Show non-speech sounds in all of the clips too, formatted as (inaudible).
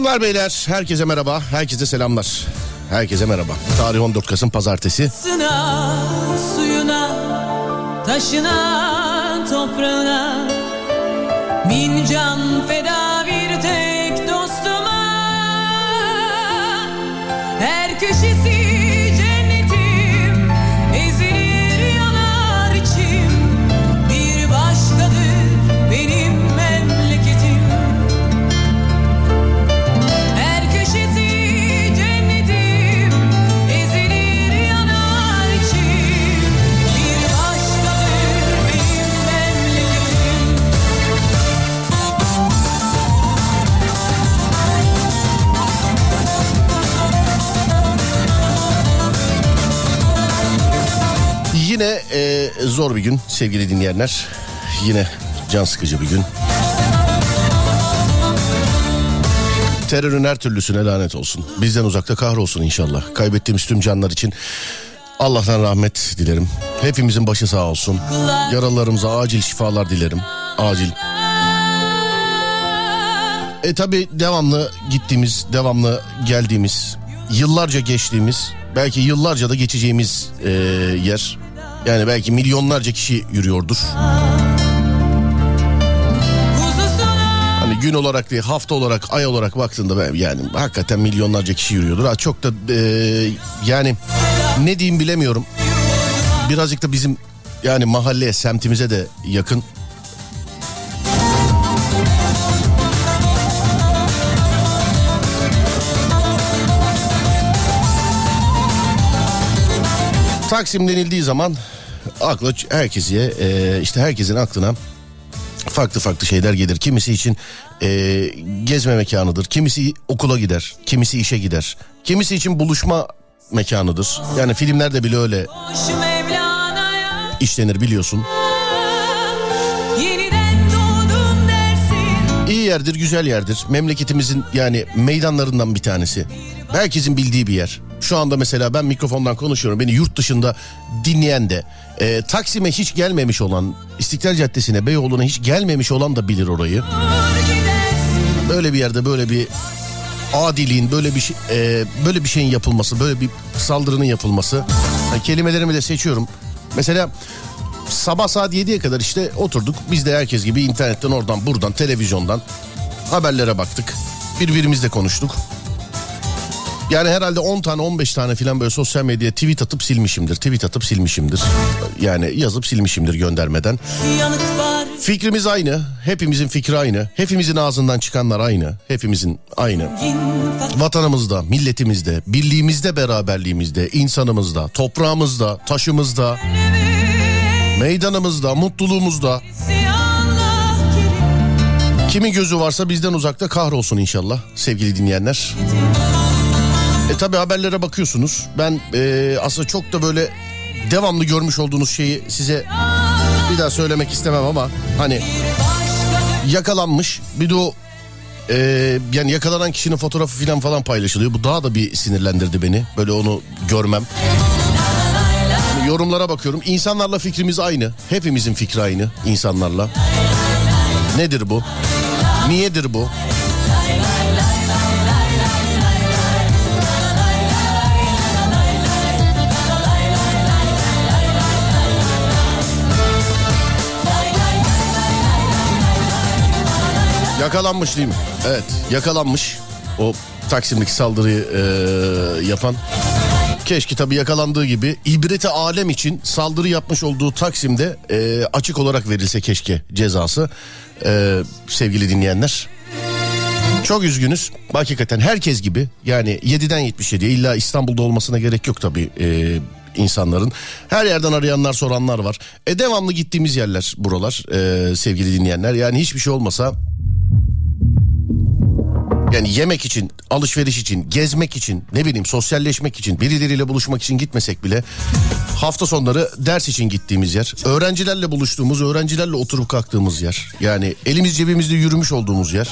Hanımlar beyler herkese merhaba, herkese selamlar. Herkese merhaba. Tarih 14 Kasım Pazartesi. Sına, suyuna, taşına, toprağına Bin can feda bir tek dostuma Her köşesi zor bir gün sevgili dinleyenler. Yine can sıkıcı bir gün. Terörün her türlüsüne lanet olsun. Bizden uzakta kahrolsun inşallah. Kaybettiğimiz tüm canlar için Allah'tan rahmet dilerim. Hepimizin başı sağ olsun. Yaralarımıza acil şifalar dilerim. Acil. E tabi devamlı gittiğimiz, devamlı geldiğimiz, yıllarca geçtiğimiz, belki yıllarca da geçeceğimiz e, yer. Yani belki milyonlarca kişi yürüyordur. Hani gün olarak değil hafta olarak ay olarak baktığında yani hakikaten milyonlarca kişi yürüyordur. Ha, çok da e, yani ne diyeyim bilemiyorum. Birazcık da bizim yani mahalleye semtimize de yakın. Taksim denildiği zaman akla herkese e, işte herkesin aklına farklı farklı şeyler gelir. Kimisi için e, gezme mekanıdır. Kimisi okula gider. Kimisi işe gider. Kimisi için buluşma mekanıdır. Yani filmlerde bile öyle işlenir biliyorsun. Yerdir, güzel yerdir. Memleketimizin yani meydanlarından bir tanesi. Herkesin bildiği bir yer. Şu anda mesela ben mikrofondan konuşuyorum. Beni yurt dışında dinleyen de e, Taksim'e hiç gelmemiş olan, İstiklal Caddesi'ne, Beyoğlu'na hiç gelmemiş olan da bilir orayı. Böyle bir yerde böyle bir adiliğin böyle bir şey, e, böyle bir şeyin yapılması böyle bir saldırının yapılması Yani kelimelerimi de seçiyorum mesela sabah saat 7'ye kadar işte oturduk biz de herkes gibi internetten oradan buradan televizyondan haberlere baktık birbirimizle konuştuk yani herhalde 10 tane 15 tane falan böyle sosyal medyaya tweet atıp silmişimdir. Tweet atıp silmişimdir. Yani yazıp silmişimdir göndermeden. Fikrimiz aynı. Hepimizin fikri aynı. Hepimizin ağzından çıkanlar aynı. Hepimizin aynı. Vatanımızda, milletimizde, birliğimizde, beraberliğimizde, insanımızda, toprağımızda, taşımızda, meydanımızda, mutluluğumuzda. Kimin gözü varsa bizden uzakta kahrolsun inşallah sevgili dinleyenler. E tabi haberlere bakıyorsunuz. Ben e, aslında çok da böyle devamlı görmüş olduğunuz şeyi size bir daha söylemek istemem ama hani yakalanmış bir de o e, yani yakalanan kişinin fotoğrafı falan falan paylaşılıyor. Bu daha da bir sinirlendirdi beni. Böyle onu görmem. Yorumlara bakıyorum. İnsanlarla fikrimiz aynı. Hepimizin fikri aynı insanlarla. Nedir bu? Niyedir bu? Yakalanmış değil mi? Evet yakalanmış. O Taksim'deki saldırıyı e, yapan. Keşke tabii yakalandığı gibi ibreti alem için saldırı yapmış olduğu Taksim'de e, açık olarak verilse keşke cezası. E, sevgili dinleyenler. Çok üzgünüz. Hakikaten herkes gibi yani 7'den 77'ye illa İstanbul'da olmasına gerek yok tabii e, insanların. Her yerden arayanlar soranlar var. E devamlı gittiğimiz yerler buralar e, sevgili dinleyenler. Yani hiçbir şey olmasa yani yemek için, alışveriş için, gezmek için, ne bileyim sosyalleşmek için, birileriyle buluşmak için gitmesek bile hafta sonları ders için gittiğimiz yer, öğrencilerle buluştuğumuz, öğrencilerle oturup kalktığımız yer. Yani elimiz cebimizde yürümüş olduğumuz yer.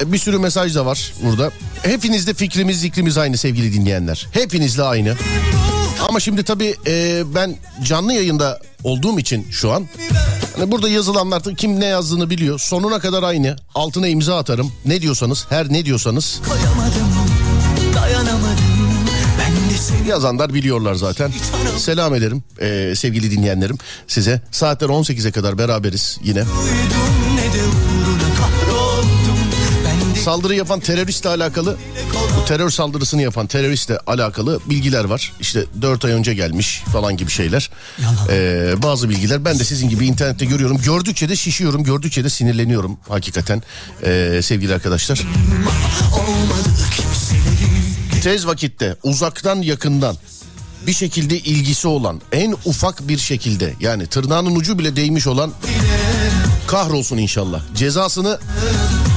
E, Bir sürü mesaj da var burada. Hepinizde fikrimiz, zikrimiz aynı sevgili dinleyenler. Hepinizle aynı. Ama şimdi tabii e, ben canlı yayında olduğum için şu an hani burada yazılanlar kim ne yazdığını biliyor. Sonuna kadar aynı. Altına imza atarım. Ne diyorsanız, her ne diyorsanız yazanlar biliyorlar zaten. Selam ederim e, sevgili dinleyenlerim size. Saatler 18'e kadar beraberiz yine. duydum Saldırı yapan teröristle alakalı bu terör saldırısını yapan teröristle alakalı bilgiler var. İşte 4 ay önce gelmiş falan gibi şeyler. Ee, bazı bilgiler ben de sizin gibi internette görüyorum. Gördükçe de şişiyorum, gördükçe de sinirleniyorum hakikaten ee, sevgili arkadaşlar. Tez vakitte uzaktan yakından bir şekilde ilgisi olan en ufak bir şekilde yani tırnağının ucu bile değmiş olan kahrolsun inşallah. Cezasını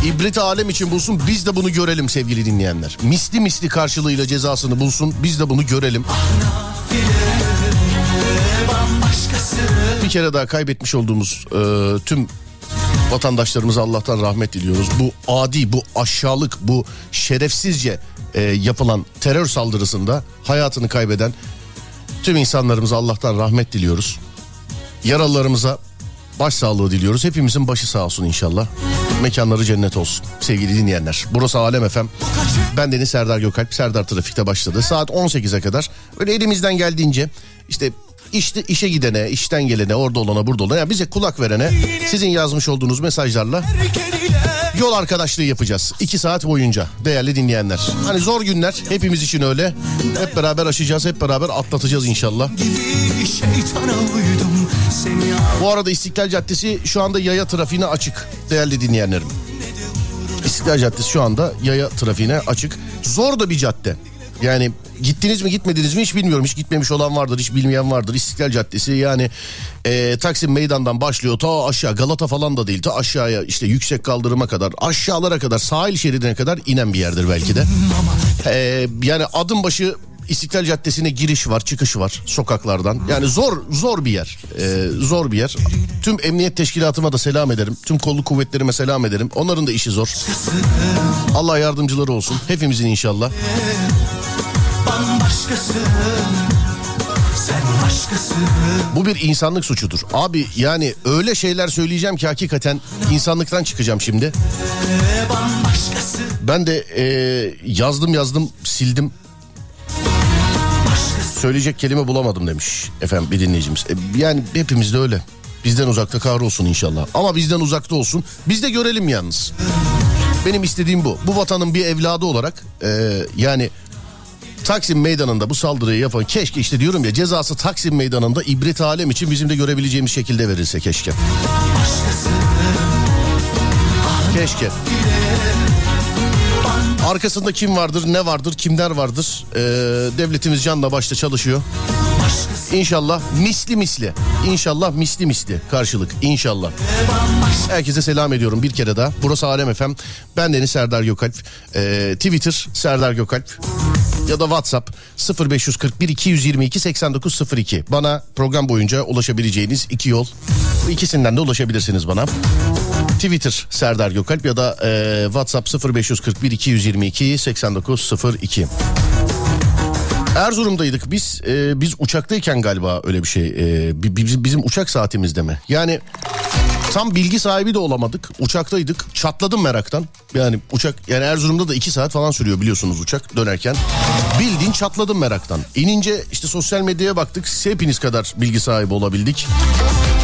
ibret alem için bulsun biz de bunu görelim sevgili dinleyenler. Misli misli karşılığıyla cezasını bulsun biz de bunu görelim. Bir kere daha kaybetmiş olduğumuz e, tüm vatandaşlarımıza Allah'tan rahmet diliyoruz. Bu adi, bu aşağılık, bu şerefsizce e, yapılan terör saldırısında hayatını kaybeden tüm insanlarımıza Allah'tan rahmet diliyoruz. Yaralılarımıza başsağlığı diliyoruz. Hepimizin başı sağ olsun inşallah. Mekanları cennet olsun sevgili dinleyenler. Burası Alem FM. Ben Deniz Serdar Gökalp. Serdar Trafik'te başladı. Saat 18'e kadar böyle elimizden geldiğince işte işte işe gidene, işten gelene, orada olana, burada olana yani bize kulak verene sizin yazmış olduğunuz mesajlarla yol arkadaşlığı yapacağız. iki saat boyunca değerli dinleyenler. Hani zor günler hepimiz için öyle. Hep beraber aşacağız, hep beraber atlatacağız inşallah. Bu arada İstiklal Caddesi şu anda yaya trafiğine açık değerli dinleyenlerim. İstiklal Caddesi şu anda yaya trafiğine açık. Zor da bir cadde. Yani gittiniz mi gitmediniz mi hiç bilmiyorum. Hiç gitmemiş olan vardır, hiç bilmeyen vardır. İstiklal Caddesi yani e, Taksim Meydan'dan başlıyor ta aşağı Galata falan da değil. Ta aşağıya işte yüksek kaldırıma kadar aşağılara kadar sahil şeridine kadar inen bir yerdir belki de. (laughs) E, yani adım başı İstiklal Caddesi'ne giriş var, çıkış var sokaklardan. Yani zor zor bir yer. Ee, zor bir yer. Tüm emniyet teşkilatıma da selam ederim. Tüm kolluk kuvvetlerime selam ederim. Onların da işi zor. Allah yardımcıları olsun. Hepimizin inşallah. Bu bir insanlık suçudur. Abi yani öyle şeyler söyleyeceğim ki hakikaten insanlıktan çıkacağım şimdi. Ben de e, yazdım yazdım sildim. Söyleyecek kelime bulamadım demiş efendim bir dinleyicimiz. E, yani hepimiz de öyle. Bizden uzakta kahrolsun inşallah. Ama bizden uzakta olsun. Biz de görelim yalnız. Benim istediğim bu. Bu vatanın bir evladı olarak e, yani Taksim Meydanı'nda bu saldırıyı yapan keşke işte diyorum ya cezası Taksim Meydanı'nda ibret alem için bizim de görebileceğimiz şekilde verilse keşke. Keşke. Arkasında kim vardır, ne vardır, kimler vardır? Ee, devletimiz canla başta çalışıyor. İnşallah misli misli. İnşallah misli misli karşılık. İnşallah. Herkese selam ediyorum bir kere daha. Burası Alem FM. Ben Deniz Serdar Gökalp. Ee, Twitter Serdar Gökalp. Ya da WhatsApp 0541 222 8902. Bana program boyunca ulaşabileceğiniz iki yol. İkisinden de ulaşabilirsiniz bana. Twitter Serdar Gökalp ya da e, WhatsApp 0541 222 8902. Erzurum'daydık biz. E, biz uçaktayken galiba öyle bir şey. E, bi- bi- bizim uçak saatimizde mi? Yani tam bilgi sahibi de olamadık. Uçaktaydık. Çatladım meraktan. Yani uçak yani Erzurum'da da iki saat falan sürüyor biliyorsunuz uçak dönerken. Bildiğin çatladım meraktan. İnince işte sosyal medyaya baktık. Hepiniz kadar bilgi sahibi olabildik.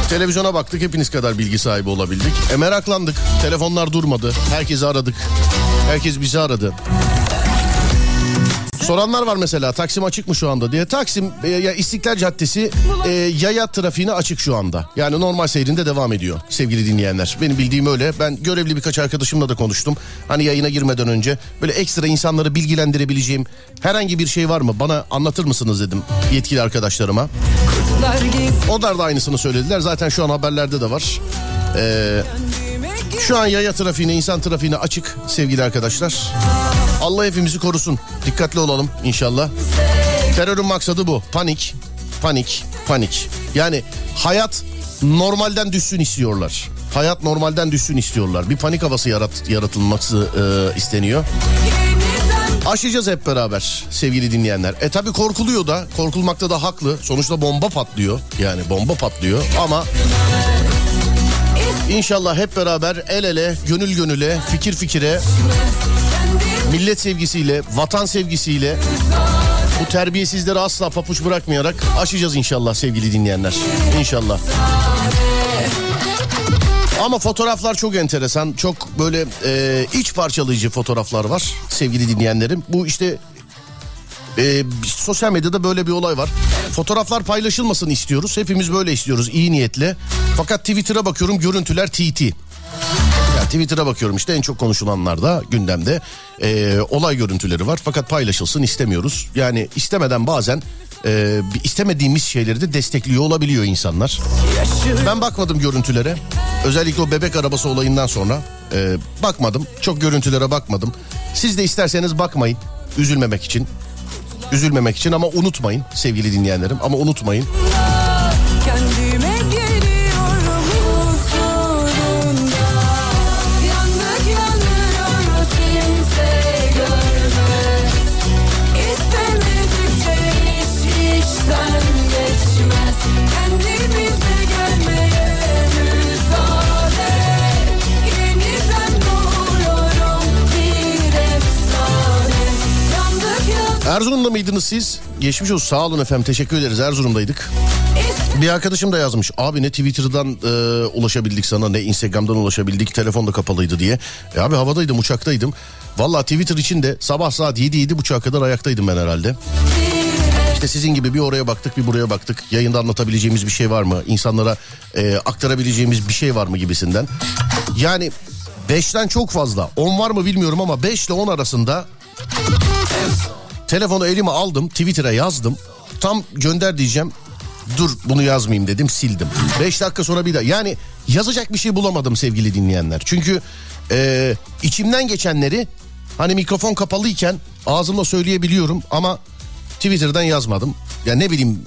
Televizyona baktık hepiniz kadar bilgi sahibi olabildik. E meraklandık. Telefonlar durmadı. Herkesi aradık. Herkes bizi aradı. Soranlar var mesela Taksim açık mı şu anda diye. Taksim e, ya İstiklal Caddesi e, yaya trafiğine açık şu anda. Yani normal seyrinde devam ediyor sevgili dinleyenler. Benim bildiğim öyle. Ben görevli birkaç arkadaşımla da konuştum. Hani yayına girmeden önce böyle ekstra insanları bilgilendirebileceğim herhangi bir şey var mı? Bana anlatır mısınız dedim yetkili arkadaşlarıma. Onlar da aynısını söylediler. Zaten şu an haberlerde de var. Ee, şu an yaya trafiğine, insan trafiğine açık sevgili arkadaşlar. Allah hepimizi korusun. Dikkatli olalım inşallah. Terörün maksadı bu. Panik, panik, panik. Yani hayat normalden düşsün istiyorlar. Hayat normalden düşsün istiyorlar. Bir panik havası yarat, yaratılması e, isteniyor. Aşacağız hep beraber sevgili dinleyenler. E tabi korkuluyor da korkulmakta da haklı. Sonuçta bomba patlıyor yani bomba patlıyor ama İnşallah hep beraber el ele, gönül gönüle, fikir fikire, millet sevgisiyle, vatan sevgisiyle bu terbiyesizleri asla papuç bırakmayarak aşacağız inşallah sevgili dinleyenler. İnşallah. Ama fotoğraflar çok enteresan. Çok böyle e, iç parçalayıcı fotoğraflar var sevgili dinleyenlerim. Bu işte e, sosyal medyada böyle bir olay var. Fotoğraflar paylaşılmasını istiyoruz. Hepimiz böyle istiyoruz iyi niyetle. Fakat Twitter'a bakıyorum görüntüler TT. Twitter'a bakıyorum işte en çok konuşulanlar da gündemde e, olay görüntüleri var. Fakat paylaşılsın istemiyoruz. Yani istemeden bazen e, istemediğimiz şeyleri de destekliyor olabiliyor insanlar. Ben bakmadım görüntülere. Özellikle o bebek arabası olayından sonra e, bakmadım. Çok görüntülere bakmadım. Siz de isterseniz bakmayın üzülmemek için. Üzülmemek için ama unutmayın sevgili dinleyenlerim ama unutmayın. Erzurum'da mıydınız siz? Geçmiş olsun sağ olun efendim teşekkür ederiz Erzurum'daydık. Bir arkadaşım da yazmış abi ne Twitter'dan e, ulaşabildik sana ne Instagram'dan ulaşabildik telefon da kapalıydı diye. E abi havadaydım uçaktaydım. Valla Twitter için de sabah saat 7 buçuğa kadar ayaktaydım ben herhalde. İşte sizin gibi bir oraya baktık bir buraya baktık. Yayında anlatabileceğimiz bir şey var mı? İnsanlara e, aktarabileceğimiz bir şey var mı gibisinden. Yani 5'ten çok fazla 10 var mı bilmiyorum ama 5 ile 10 arasında Telefonu elime aldım Twitter'a yazdım. Tam gönder diyeceğim. Dur bunu yazmayayım dedim sildim. 5 dakika sonra bir daha. Yani yazacak bir şey bulamadım sevgili dinleyenler. Çünkü e, içimden geçenleri hani mikrofon kapalıyken ağzımla söyleyebiliyorum ama Twitter'dan yazmadım. Ya ne bileyim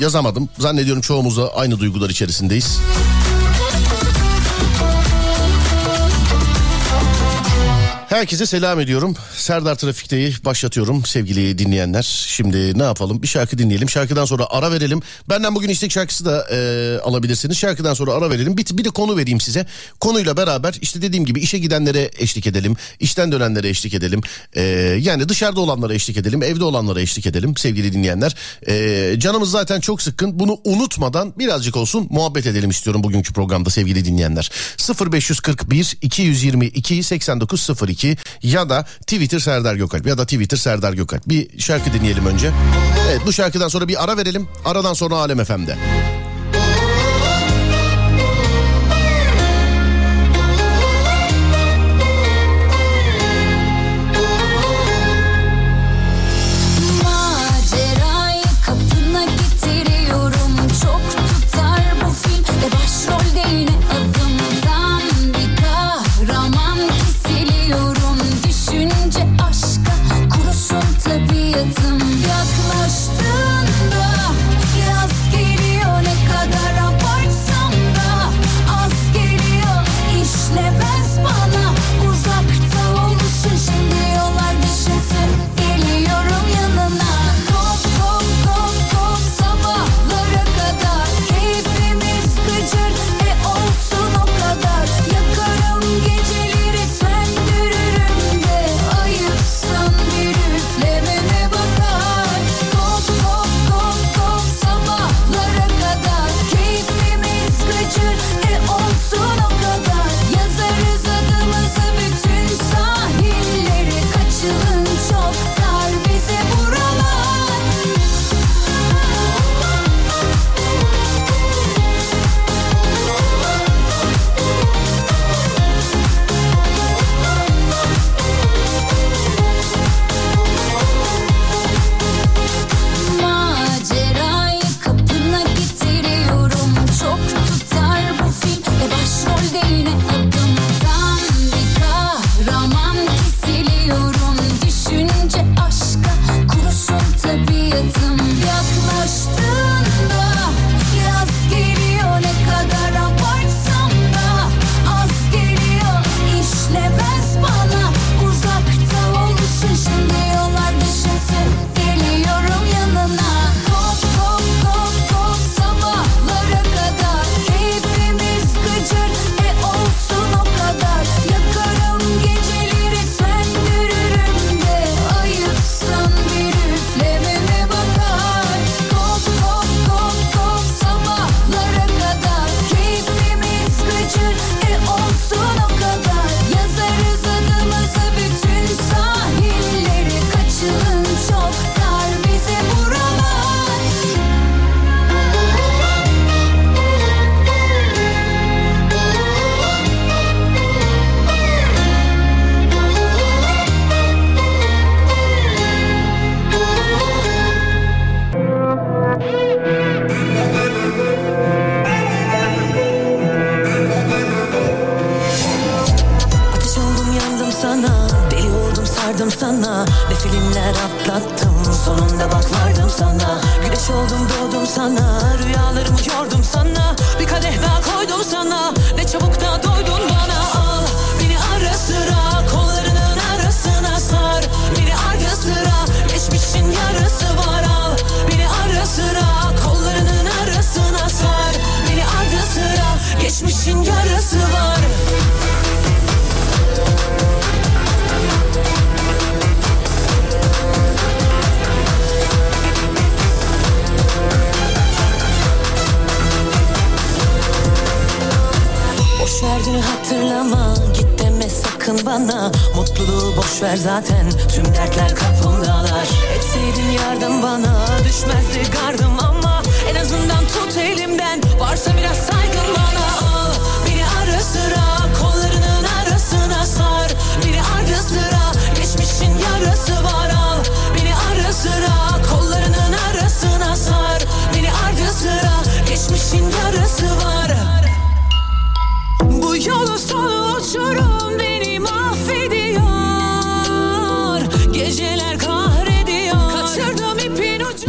yazamadım. Zannediyorum çoğumuz da aynı duygular içerisindeyiz. Herkese selam ediyorum. Serdar Trafik'teyi başlatıyorum sevgili dinleyenler. Şimdi ne yapalım? Bir şarkı dinleyelim. Şarkıdan sonra ara verelim. Benden bugün istek şarkısı da e, alabilirsiniz. Şarkıdan sonra ara verelim. Bir, bir de konu vereyim size. Konuyla beraber işte dediğim gibi işe gidenlere eşlik edelim. İşten dönenlere eşlik edelim. E, yani dışarıda olanlara eşlik edelim. Evde olanlara eşlik edelim sevgili dinleyenler. E, canımız zaten çok sıkkın. Bunu unutmadan birazcık olsun muhabbet edelim istiyorum bugünkü programda sevgili dinleyenler. 0541 222 8902 ya da Twitter Serdar Gökalp ya da Twitter Serdar Gökalp. Bir şarkı dinleyelim önce. Evet bu şarkıdan sonra bir ara verelim. Aradan sonra Alem FM'de.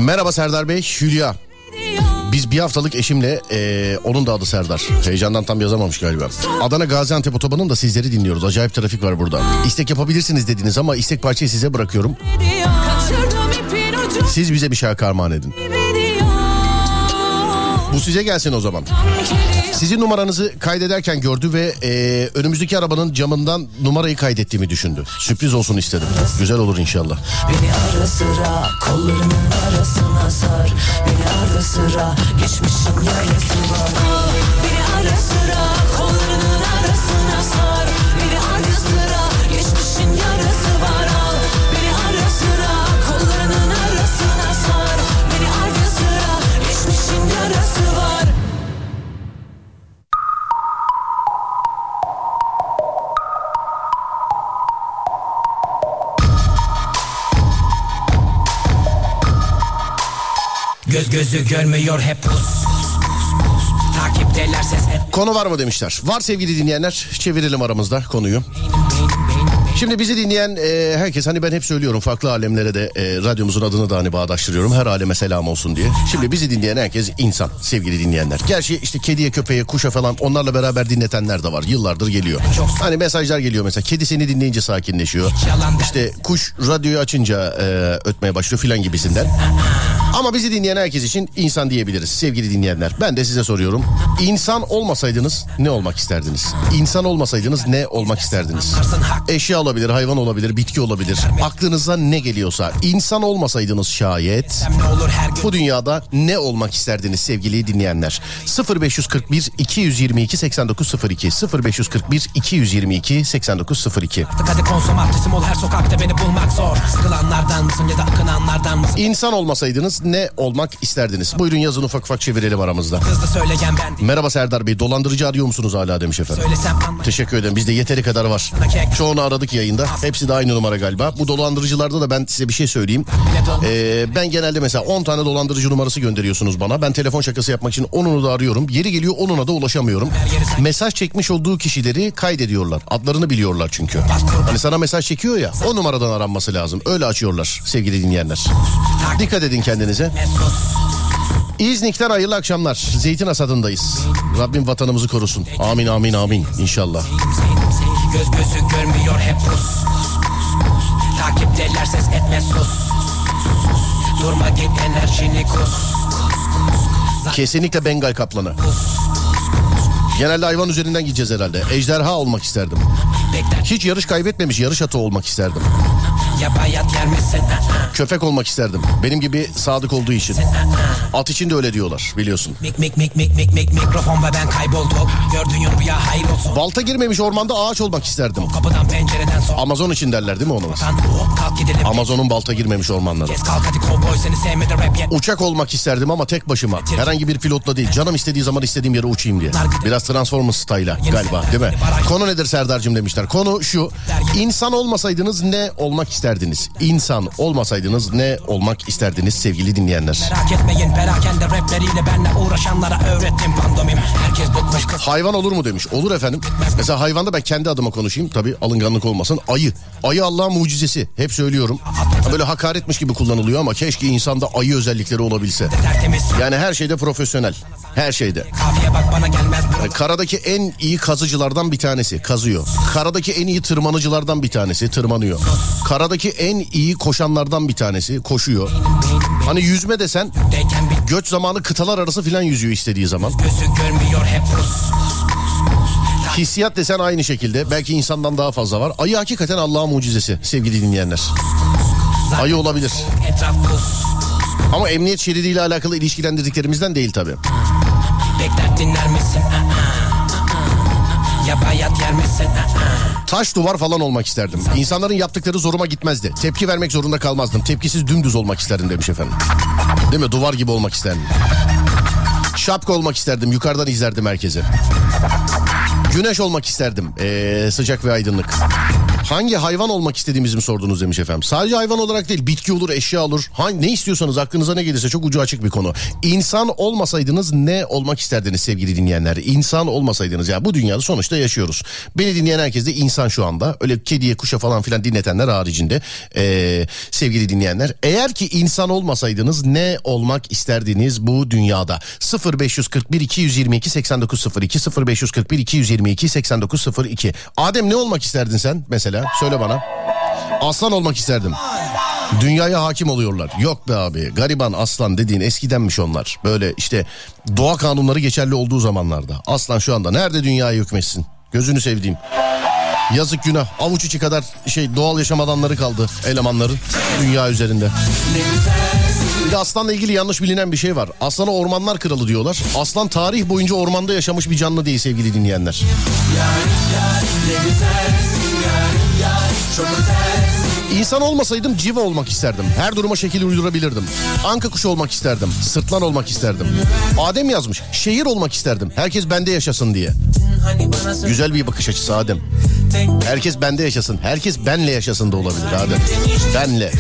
Merhaba Serdar Bey, Hülya. Biz bir haftalık eşimle eee, onun da adı Serdar. Heyecandan tam yazamamış galiba. Adana Gaziantep otobanın da sizleri dinliyoruz. Acayip trafik var burada. İstek yapabilirsiniz dediniz ama istek parçayı size bırakıyorum. Siz bize bir şarkı armağan edin. Bu size gelsin o zaman. Sizin numaranızı kaydederken gördü ve eee, önümüzdeki arabanın camından numarayı kaydettiğimi düşündü. Sürpriz olsun istedim. Güzel olur inşallah. Beni ara sıra kollarının arasına sar Beni ara sıra geçmişin yarısı var Beni ara sıra kollarının arasına sar Göz gözü görmüyor hep pus Konu var mı demişler. Var sevgili dinleyenler. Çevirelim aramızda konuyu. Şimdi bizi dinleyen e, herkes hani ben hep söylüyorum farklı alemlere de e, radyomuzun adını da hani bağdaştırıyorum. Her aleme selam olsun diye. Şimdi bizi dinleyen herkes insan sevgili dinleyenler. Gerçi işte kediye köpeğe kuşa falan onlarla beraber dinletenler de var. Yıllardır geliyor. Hani mesajlar geliyor mesela. Kedi seni dinleyince sakinleşiyor. İşte kuş radyoyu açınca e, ötmeye başlıyor filan gibisinden. Ama bizi dinleyen herkes için insan diyebiliriz sevgili dinleyenler. Ben de size soruyorum. İnsan olmasaydınız ne olmak isterdiniz? İnsan olmasaydınız ne olmak isterdiniz? Eşya olabilir, hayvan olabilir, bitki olabilir. Aklınıza ne geliyorsa. İnsan olmasaydınız şayet bu dünyada ne olmak isterdiniz sevgili dinleyenler? 0541 222 8902 0541 222 8902 Artık hadi konsomatrism ol her sokakta beni bulmak zor Sıkılanlardan mısın ya da akınanlardan mısın İnsan olmasaydınız ne olmak isterdiniz? Buyurun yazın ufak ufak çevirelim aramızda. Merhaba Serdar Bey dolandırıcı arıyor musunuz hala demiş efendim. Teşekkür ederim bizde yeteri kadar var. Çoğunu aradık yayında. Hepsi de aynı numara galiba. Bu dolandırıcılarda da ben size bir şey söyleyeyim. Ee, ben genelde mesela 10 tane dolandırıcı numarası gönderiyorsunuz bana. Ben telefon şakası yapmak için onunu da arıyorum. Yeri geliyor onuna da ulaşamıyorum. Mesaj çekmiş olduğu kişileri kaydediyorlar. Adlarını biliyorlar çünkü. Hani sana mesaj çekiyor ya o numaradan aranması lazım. Öyle açıyorlar sevgili dinleyenler. Dikkat edin kendinize. İznik'ten hayırlı akşamlar. Zeytin hasadındayız. Rabbim vatanımızı korusun. Amin amin amin inşallah. Göz gözü görmüyor hep pus Takipteler ses etme sus Durma git enerjini kus Kesinlikle Bengal kaplanı. Genelde hayvan üzerinden gideceğiz herhalde. Ejderha olmak isterdim. Hiç yarış kaybetmemiş yarış atı olmak isterdim. Köpek olmak isterdim. Benim gibi sadık olduğu için. At için de öyle diyorlar biliyorsun. Mik mik mik mik mik mik mikrofon ve ben kayboldum Gördüğün rüya hayır olsun Balta girmemiş ormanda ağaç olmak isterdim. Kapıdan pencereden son Amazon için derler değil mi onu? Amazon'un balta girmemiş yet Uçak olmak isterdim ama tek başıma. Herhangi bir pilotla değil. Canım istediği zaman istediğim yere uçayım diye. Biraz Transformers style'a galiba değil mi? Konu nedir Serdar'cığım demişler. Konu şu. İnsan olmasaydınız ne olmak isterdiniz? İsterdiniz? İnsan olmasaydınız ne olmak isterdiniz sevgili dinleyenler? Merak etmeyin perakende rapleriyle benle uğraşanlara öğrettim pandomim Herkes bıkmış kız Hayvan olur mu demiş. Olur efendim. Mesela hayvanda ben kendi adıma konuşayım. Tabii alınganlık olmasın. Ayı. Ayı Allah'ın mucizesi. Hep söylüyorum. Böyle hakaretmiş gibi kullanılıyor ama keşke insanda ayı özellikleri olabilse. Yani her şeyde profesyonel. Her şeyde. Gelmez bro Karadaki en iyi kazıcılardan bir tanesi kazıyor. Karadaki en iyi tırmanıcılardan bir tanesi tırmanıyor. Karadaki en iyi koşanlardan bir tanesi koşuyor. Hani yüzme desen göç zamanı kıtalar arası filan yüzüyor istediği zaman. Hissiyat desen aynı şekilde. Belki insandan daha fazla var. Ayı hakikaten Allah'ın mucizesi sevgili dinleyenler. Ayı olabilir. Ama emniyet şeridiyle alakalı ilişkilendirdiklerimizden değil tabii. Bekler dinler misin? Ya bayat yer misin? Taş duvar falan olmak isterdim. İnsanların yaptıkları zoruma gitmezdi. Tepki vermek zorunda kalmazdım. Tepkisiz dümdüz olmak isterdim demiş efendim. Değil mi? Duvar gibi olmak isterdim. Şapka olmak isterdim. Yukarıdan izlerdim herkese. Güneş olmak isterdim. Ee, sıcak ve aydınlık. Hangi hayvan olmak istediğimizi mi sordunuz demiş efendim. Sadece hayvan olarak değil bitki olur eşya olur. Hangi, ne istiyorsanız aklınıza ne gelirse çok ucu açık bir konu. İnsan olmasaydınız ne olmak isterdiniz sevgili dinleyenler? İnsan olmasaydınız ya bu dünyada sonuçta yaşıyoruz. Beni dinleyen herkes de insan şu anda. Öyle kediye kuşa falan filan dinletenler haricinde. Ee, sevgili dinleyenler eğer ki insan olmasaydınız ne olmak isterdiniz bu dünyada? 0541 222 8902 0541 222 8902 Adem ne olmak isterdin sen mesela? Söyle bana. Aslan olmak isterdim. Dünyaya hakim oluyorlar. Yok be abi gariban aslan dediğin eskidenmiş onlar. Böyle işte doğa kanunları geçerli olduğu zamanlarda. Aslan şu anda nerede dünyaya hükmetsin? Gözünü sevdiğim. Yazık günah. Avuç içi kadar şey doğal yaşam alanları kaldı elemanların dünya üzerinde. Bir de aslanla ilgili yanlış bilinen bir şey var. Aslana ormanlar kralı diyorlar. Aslan tarih boyunca ormanda yaşamış bir canlı değil sevgili dinleyenler. İnsan olmasaydım civa olmak isterdim. Her duruma şekil uydurabilirdim. Anka kuşu olmak isterdim. Sırtlan olmak isterdim. Adem yazmış. Şehir olmak isterdim. Herkes bende yaşasın diye. Güzel bir bakış açısı Adem. Herkes bende yaşasın. Herkes benle yaşasın da olabilir Adem. Benle.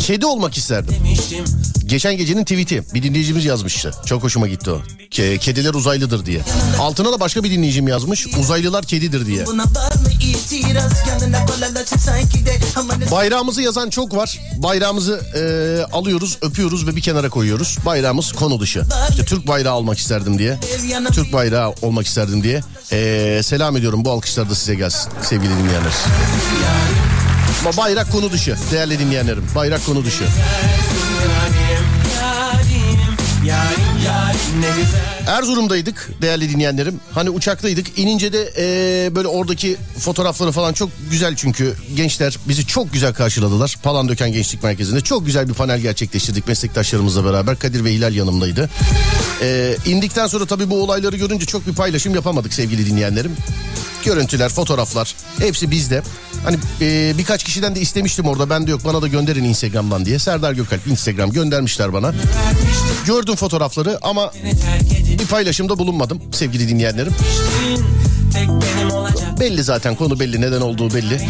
Kedi olmak isterdim. Geçen gecenin tweet'i bir dinleyicimiz yazmıştı. Çok hoşuma gitti o. Ke- kediler uzaylıdır diye. Altına da başka bir dinleyicim yazmış. Uzaylılar kedidir diye. Bayrağımızı yazan çok var. Bayrağımızı e, alıyoruz, öpüyoruz ve bir kenara koyuyoruz. Bayrağımız konu dışı. İşte Türk bayrağı almak isterdim diye. Türk bayrağı olmak isterdim diye. E, selam ediyorum. Bu alkışlar da size gelsin sevgili dinleyenler. Ama bayrak konu dışı değerli dinleyenlerim. Bayrak konu dışı. Erzurum'daydık değerli dinleyenlerim. Hani uçaktaydık. İnince de e, böyle oradaki fotoğrafları falan çok güzel çünkü gençler bizi çok güzel karşıladılar. Palandöken Gençlik Merkezi'nde çok güzel bir panel gerçekleştirdik meslektaşlarımızla beraber. Kadir ve Hilal yanımdaydı. E, indikten sonra tabii bu olayları görünce çok bir paylaşım yapamadık sevgili dinleyenlerim. Görüntüler, fotoğraflar hepsi bizde. Hani e, birkaç kişiden de istemiştim orada. Ben de yok bana da gönderin Instagram'dan diye. Serdar Gökalp Instagram göndermişler bana. Gördüm fotoğrafları ama bir paylaşımda bulunmadım sevgili dinleyenlerim. Belli zaten konu belli neden olduğu belli.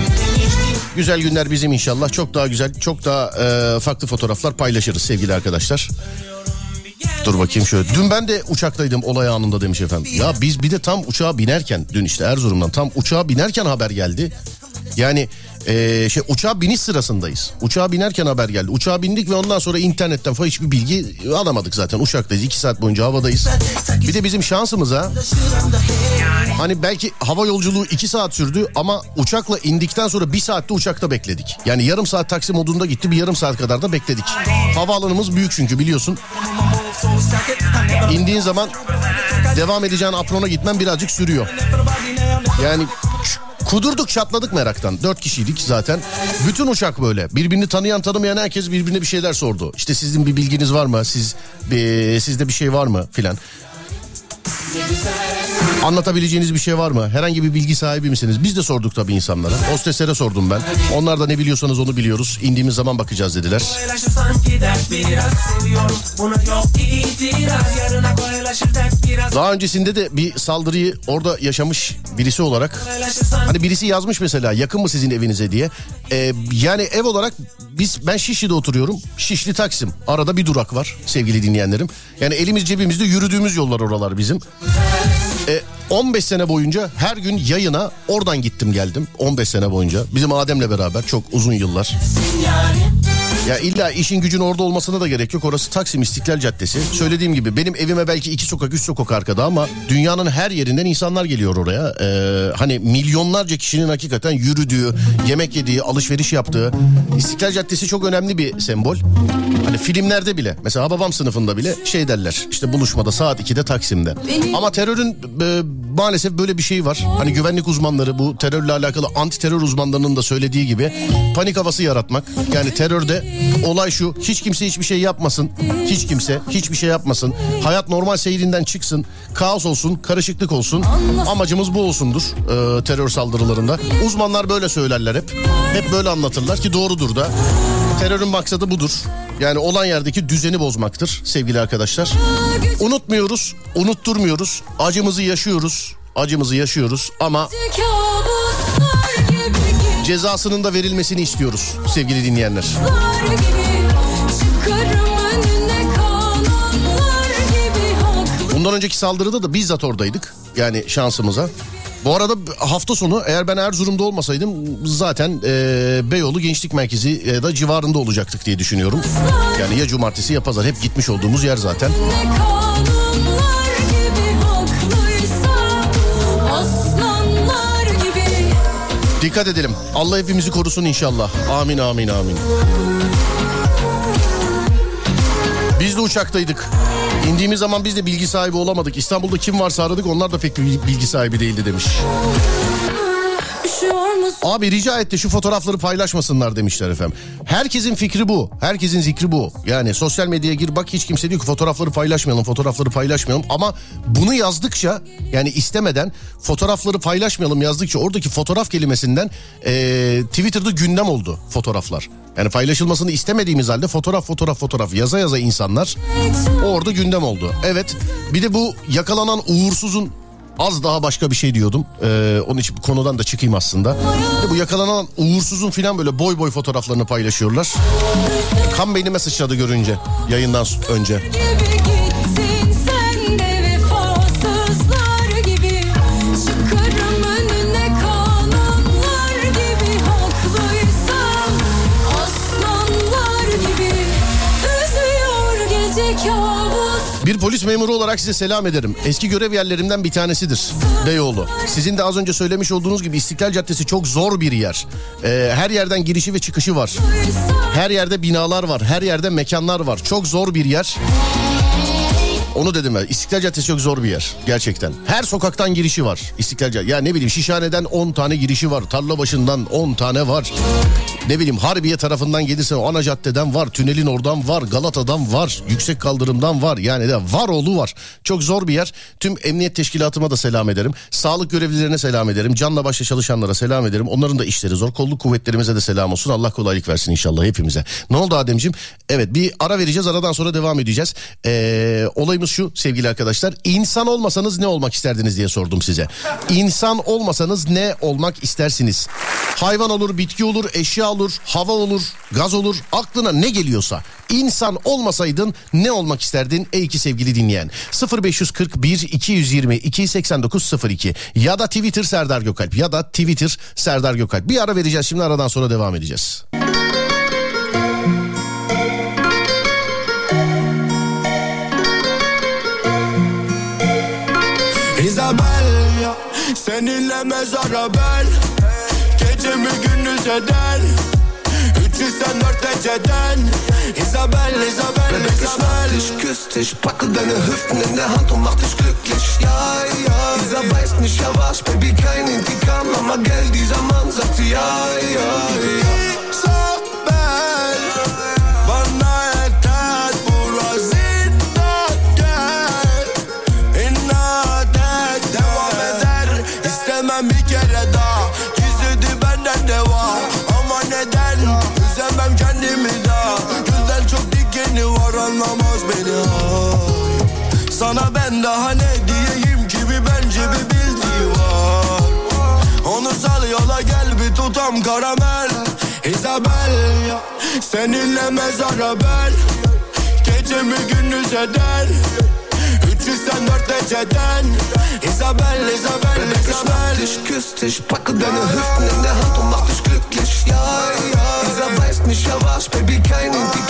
Güzel günler bizim inşallah. Çok daha güzel, çok daha e, farklı fotoğraflar paylaşırız sevgili arkadaşlar. Dur bakayım şöyle. Dün ben de uçaktaydım olay anında demiş efendim. Ya biz bir de tam uçağa binerken dün işte Erzurum'dan tam uçağa binerken haber geldi. Yani e, şey uçağa biniş sırasındayız. Uçağa binerken haber geldi. Uçağa bindik ve ondan sonra internetten falan hiçbir bilgi alamadık zaten. Uçaktayız. iki saat boyunca havadayız. Bir de bizim şansımıza Hani belki hava yolculuğu 2 saat sürdü ama uçakla indikten sonra bir saatte uçakta bekledik. Yani yarım saat taksi modunda gitti bir yarım saat kadar da bekledik. Havaalanımız büyük çünkü biliyorsun. İndiğin zaman devam edeceğin aprona gitmen birazcık sürüyor. Yani kudurduk çatladık meraktan. Dört kişiydik zaten. Bütün uçak böyle. Birbirini tanıyan tanımayan herkes birbirine bir şeyler sordu. İşte sizin bir bilginiz var mı? Siz bir, sizde bir şey var mı filan. Anlatabileceğiniz bir şey var mı? Herhangi bir bilgi sahibi misiniz? Biz de sorduk tabii insanlara. Hosteslere sordum ben. Onlar da ne biliyorsanız onu biliyoruz. İndiğimiz zaman bakacağız dediler. Daha öncesinde de bir saldırıyı orada yaşamış birisi olarak Hani birisi yazmış mesela yakın mı sizin evinize diye. Ee, yani ev olarak biz ben Şişli'de oturuyorum. Şişli Taksim. Arada bir durak var sevgili dinleyenlerim. Yani elimiz cebimizde yürüdüğümüz yollar oralar bizim. Ee, 15 sene boyunca her gün yayına oradan gittim geldim. 15 sene boyunca. Bizim Adem'le beraber çok uzun yıllar. Ya illa işin gücün orada olmasına da gerek yok. Orası Taksim İstiklal Caddesi. Söylediğim gibi benim evime belki iki sokak üç sokak arkada ama dünyanın her yerinden insanlar geliyor oraya. Ee, hani milyonlarca kişinin hakikaten yürüdüğü, yemek yediği, alışveriş yaptığı. İstiklal Caddesi çok önemli bir sembol. Hani filmlerde bile mesela babam sınıfında bile şey derler. İşte buluşmada saat 2'de Taksim'de. Ama terörün e, maalesef böyle bir şey var. Hani güvenlik uzmanları bu terörle alakalı anti terör uzmanlarının da söylediği gibi panik havası yaratmak. Yani terörde olay şu hiç kimse hiçbir şey yapmasın. Hiç kimse hiçbir şey yapmasın. Hayat normal seyrinden çıksın. Kaos olsun, karışıklık olsun. Amacımız bu olsundur e, terör saldırılarında. Uzmanlar böyle söylerler hep. Hep böyle anlatırlar ki doğrudur da. Terörün maksadı budur. Yani olan yerdeki düzeni bozmaktır sevgili arkadaşlar. Unutmuyoruz, unutturmuyoruz. Acımızı yaşıyoruz. Acımızı yaşıyoruz ama cezasının da verilmesini istiyoruz sevgili dinleyenler. Bundan önceki saldırıda da bizzat oradaydık. Yani şansımıza. Bu arada hafta sonu eğer ben Erzurum'da olmasaydım zaten e, Beyoğlu Gençlik Merkezi ya da civarında olacaktık diye düşünüyorum. Yani ya cumartesi ya pazar hep gitmiş olduğumuz yer zaten. Ne Dikkat edelim. Allah hepimizi korusun inşallah. Amin amin amin. Biz de uçaktaydık. İndiğimiz zaman biz de bilgi sahibi olamadık. İstanbul'da kim varsa aradık onlar da pek bilgi sahibi değildi demiş. Abi rica etti şu fotoğrafları paylaşmasınlar demişler efendim. Herkesin fikri bu. Herkesin zikri bu. Yani sosyal medyaya gir bak hiç kimse diyor ki fotoğrafları paylaşmayalım, fotoğrafları paylaşmayalım. Ama bunu yazdıkça yani istemeden fotoğrafları paylaşmayalım yazdıkça oradaki fotoğraf kelimesinden eee, Twitter'da gündem oldu fotoğraflar. Yani paylaşılmasını istemediğimiz halde fotoğraf fotoğraf fotoğraf yaza yaza insanlar orada gündem oldu. Evet bir de bu yakalanan uğursuzun Az daha başka bir şey diyordum. Ee, onun için konudan da çıkayım aslında. De bu yakalanan uğursuzun falan böyle boy boy fotoğraflarını paylaşıyorlar. Kan beynime sıçradı görünce yayından önce. Bir polis memuru olarak size selam ederim. Eski görev yerlerimden bir tanesidir Beyoğlu. Sizin de az önce söylemiş olduğunuz gibi İstiklal Caddesi çok zor bir yer. Ee, her yerden girişi ve çıkışı var. Her yerde binalar var. Her yerde mekanlar var. Çok zor bir yer. Onu dedim ben. İstiklal Caddesi çok zor bir yer. Gerçekten. Her sokaktan girişi var. İstiklal Caddesi. Ya ne bileyim Şişhane'den 10 tane girişi var. Tarlabaşı'ndan 10 tane var. Ne bileyim Harbiye tarafından gelirse o ana caddeden var. Tünelin oradan var. Galata'dan var. Yüksek kaldırımdan var. Yani de var oğlu var. Çok zor bir yer. Tüm emniyet teşkilatıma da selam ederim. Sağlık görevlilerine selam ederim. Canla başla çalışanlara selam ederim. Onların da işleri zor. Kolluk kuvvetlerimize de selam olsun. Allah kolaylık versin inşallah hepimize. Ne oldu Ademciğim? Evet bir ara vereceğiz. Aradan sonra devam edeceğiz. Ee, olayımız şu sevgili arkadaşlar. İnsan olmasanız ne olmak isterdiniz diye sordum size. İnsan olmasanız ne olmak istersiniz? Hayvan olur, bitki olur, eşya olur, hava olur, gaz olur. Aklına ne geliyorsa. İnsan olmasaydın ne olmak isterdin ey ki sevgili dinleyen? 0541 220 289 02 ya da Twitter Serdar Gökalp ya da Twitter Serdar Gökalp. Bir ara vereceğiz şimdi aradan sonra devam edeceğiz. Seninle mezara ben. Gecemi gündüz eden. 304 eceden Isabel, Isabel, Bebek, ich Isabel. mach dich, küss dich, packe deine Hüften in der Hand und mach dich glücklich. Ja, ja, dieser weiß nicht, ja was, Baby, kein Intikam, Mama, Geld, dieser Mann sagt ja, ja, ja. Anlamaz beni hayır Sana ben daha ne diyeyim ki bir bence bir bildiği var. Onu sal yola gel bir tutam karamel. Isabel Seninle mezara ben. Gecemi gündüz eder? 304 eceden Isabel, Isabel, Isabel dich, küsst dich, packe deine Hüften in der Hand und mach dich glücklich, ja, ja. Dieser weiß nicht, was, Baby, kein Intikam,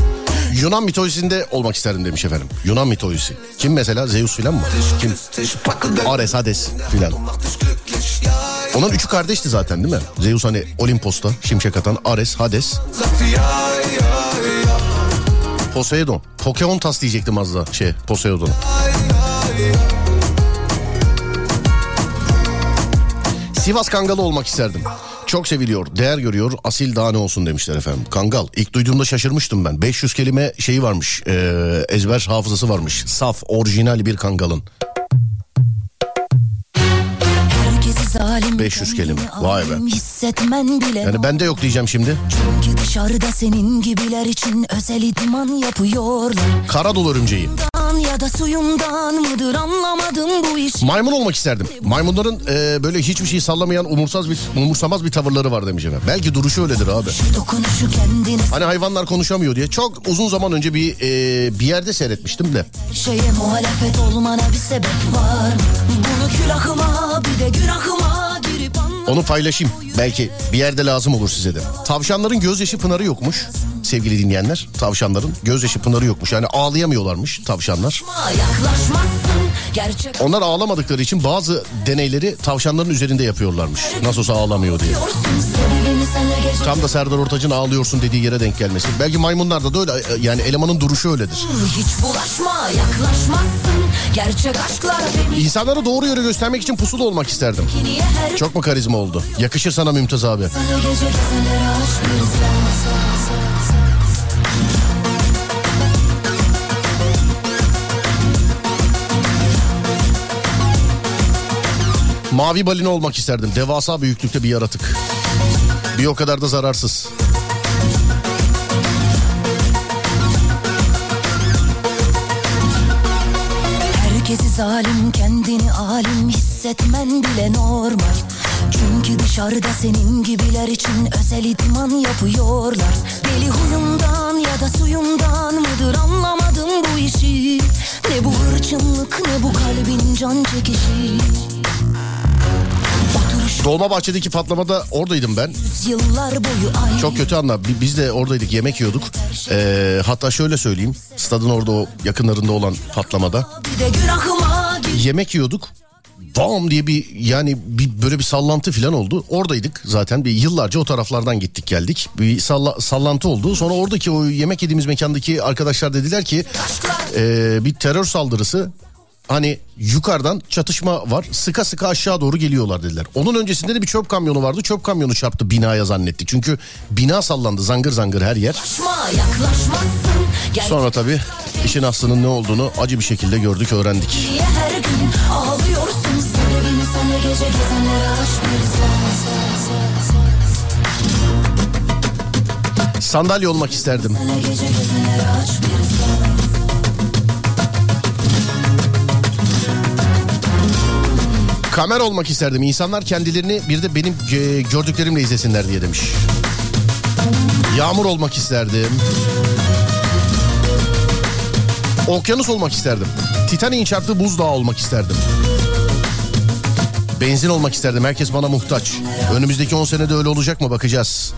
Yunan mitolojisinde olmak isterdim demiş efendim. Yunan mitolojisi. Kim mesela? Zeus filan mı? Kim? Ares, Hades filan. Onun üçü kardeşti zaten değil mi? Zeus hani Olimpos'ta şimşek atan Ares, Hades. Poseidon. Pokemon diyecektim az da şey Poseidon. Sivas Kangalı olmak isterdim. Çok seviliyor, değer görüyor, asil daha ne olsun demişler efendim. Kangal. İlk duyduğumda şaşırmıştım ben. 500 kelime şeyi varmış, eee, ezber hafızası varmış. Saf, orijinal bir kangalın. Herkesi zalim 500 kelime. Vay be. Yani bende yok diyeceğim şimdi. Çünkü dışarıda senin gibiler için özel idman yapıyorlar Karadolu örümceği. Dan ya da suyundan mıdır anlamadım bu iş Maymun olmak isterdim. Maymunların eee, böyle hiçbir şey sallamayan umursaz bir, umursamaz bir tavırları var demiş efendim. Belki duruşu öyledir abi. Hani hayvanlar konuşamıyor diye. Çok uzun zaman önce bir eee, bir yerde seyretmiştim de. şeye muhalefet olmana bir sebep var? Bunu külahıma bir de günahıma Onu paylaşayım. Belki bir yerde lazım olur size de. Tavşanların gözyaşı pınarı yokmuş sevgili dinleyenler. Tavşanların gözyaşı pınarı yokmuş. Yani ağlayamıyorlarmış tavşanlar. Onlar ağlamadıkları için bazı deneyleri tavşanların üzerinde yapıyorlarmış. Nasıl olsa ağlamıyor diye. Tam da Serdar Ortaç'ın ağlıyorsun dediği yere denk gelmesi. Belki maymunlarda da öyle yani elemanın duruşu öyledir. Hiç bulaşma yaklaşmazsın Gerçek aşklar beni İnsanlara doğru yolu göstermek için pusula olmak isterdim. Çok mu karizma oldu? Yakışır sana Mümtaz abi. Sana gece Mavi balina olmak isterdim. Devasa büyüklükte bir yaratık. Bir o kadar da zararsız. Herkesi zalim kendini alim hissetmen bile normal. Çünkü dışarıda senin gibiler için özel idman yapıyorlar. Deli huyumdan ya da suyumdan mıdır anlamadım bu işi? Ne bu hırçınlık ne bu kalbin can çekişi Dolmabahçe'deki patlamada oradaydım ben. Çok kötü anla. Bi- Biz de oradaydık yemek yiyorduk. Ee, hatta şöyle söyleyeyim. Stadın orada o yakınlarında olan patlamada. Yemek yiyorduk. Bam diye bir yani bir böyle bir sallantı falan oldu. Oradaydık zaten bir yıllarca o taraflardan gittik geldik. Bir salla- sallantı oldu. Sonra oradaki o yemek yediğimiz mekandaki arkadaşlar dediler ki "Ee, bir terör saldırısı hani yukarıdan çatışma var sıka sıka aşağı doğru geliyorlar dediler. Onun öncesinde de bir çöp kamyonu vardı. Çöp kamyonu çarptı binaya zannettik. Çünkü bina sallandı zangır zangır her yer. Sonra tabii işin aslının ne olduğunu acı bir şekilde gördük öğrendik. Sandalye olmak isterdim. Senle gece gezenlere aşk bir Kamer olmak isterdim. İnsanlar kendilerini bir de benim e, gördüklerimle izlesinler diye demiş. Yağmur olmak isterdim. Okyanus olmak isterdim. Titanic'in çarptığı buzdağı olmak isterdim. Benzin olmak isterdim. Herkes bana muhtaç. Önümüzdeki 10 senede öyle olacak mı bakacağız.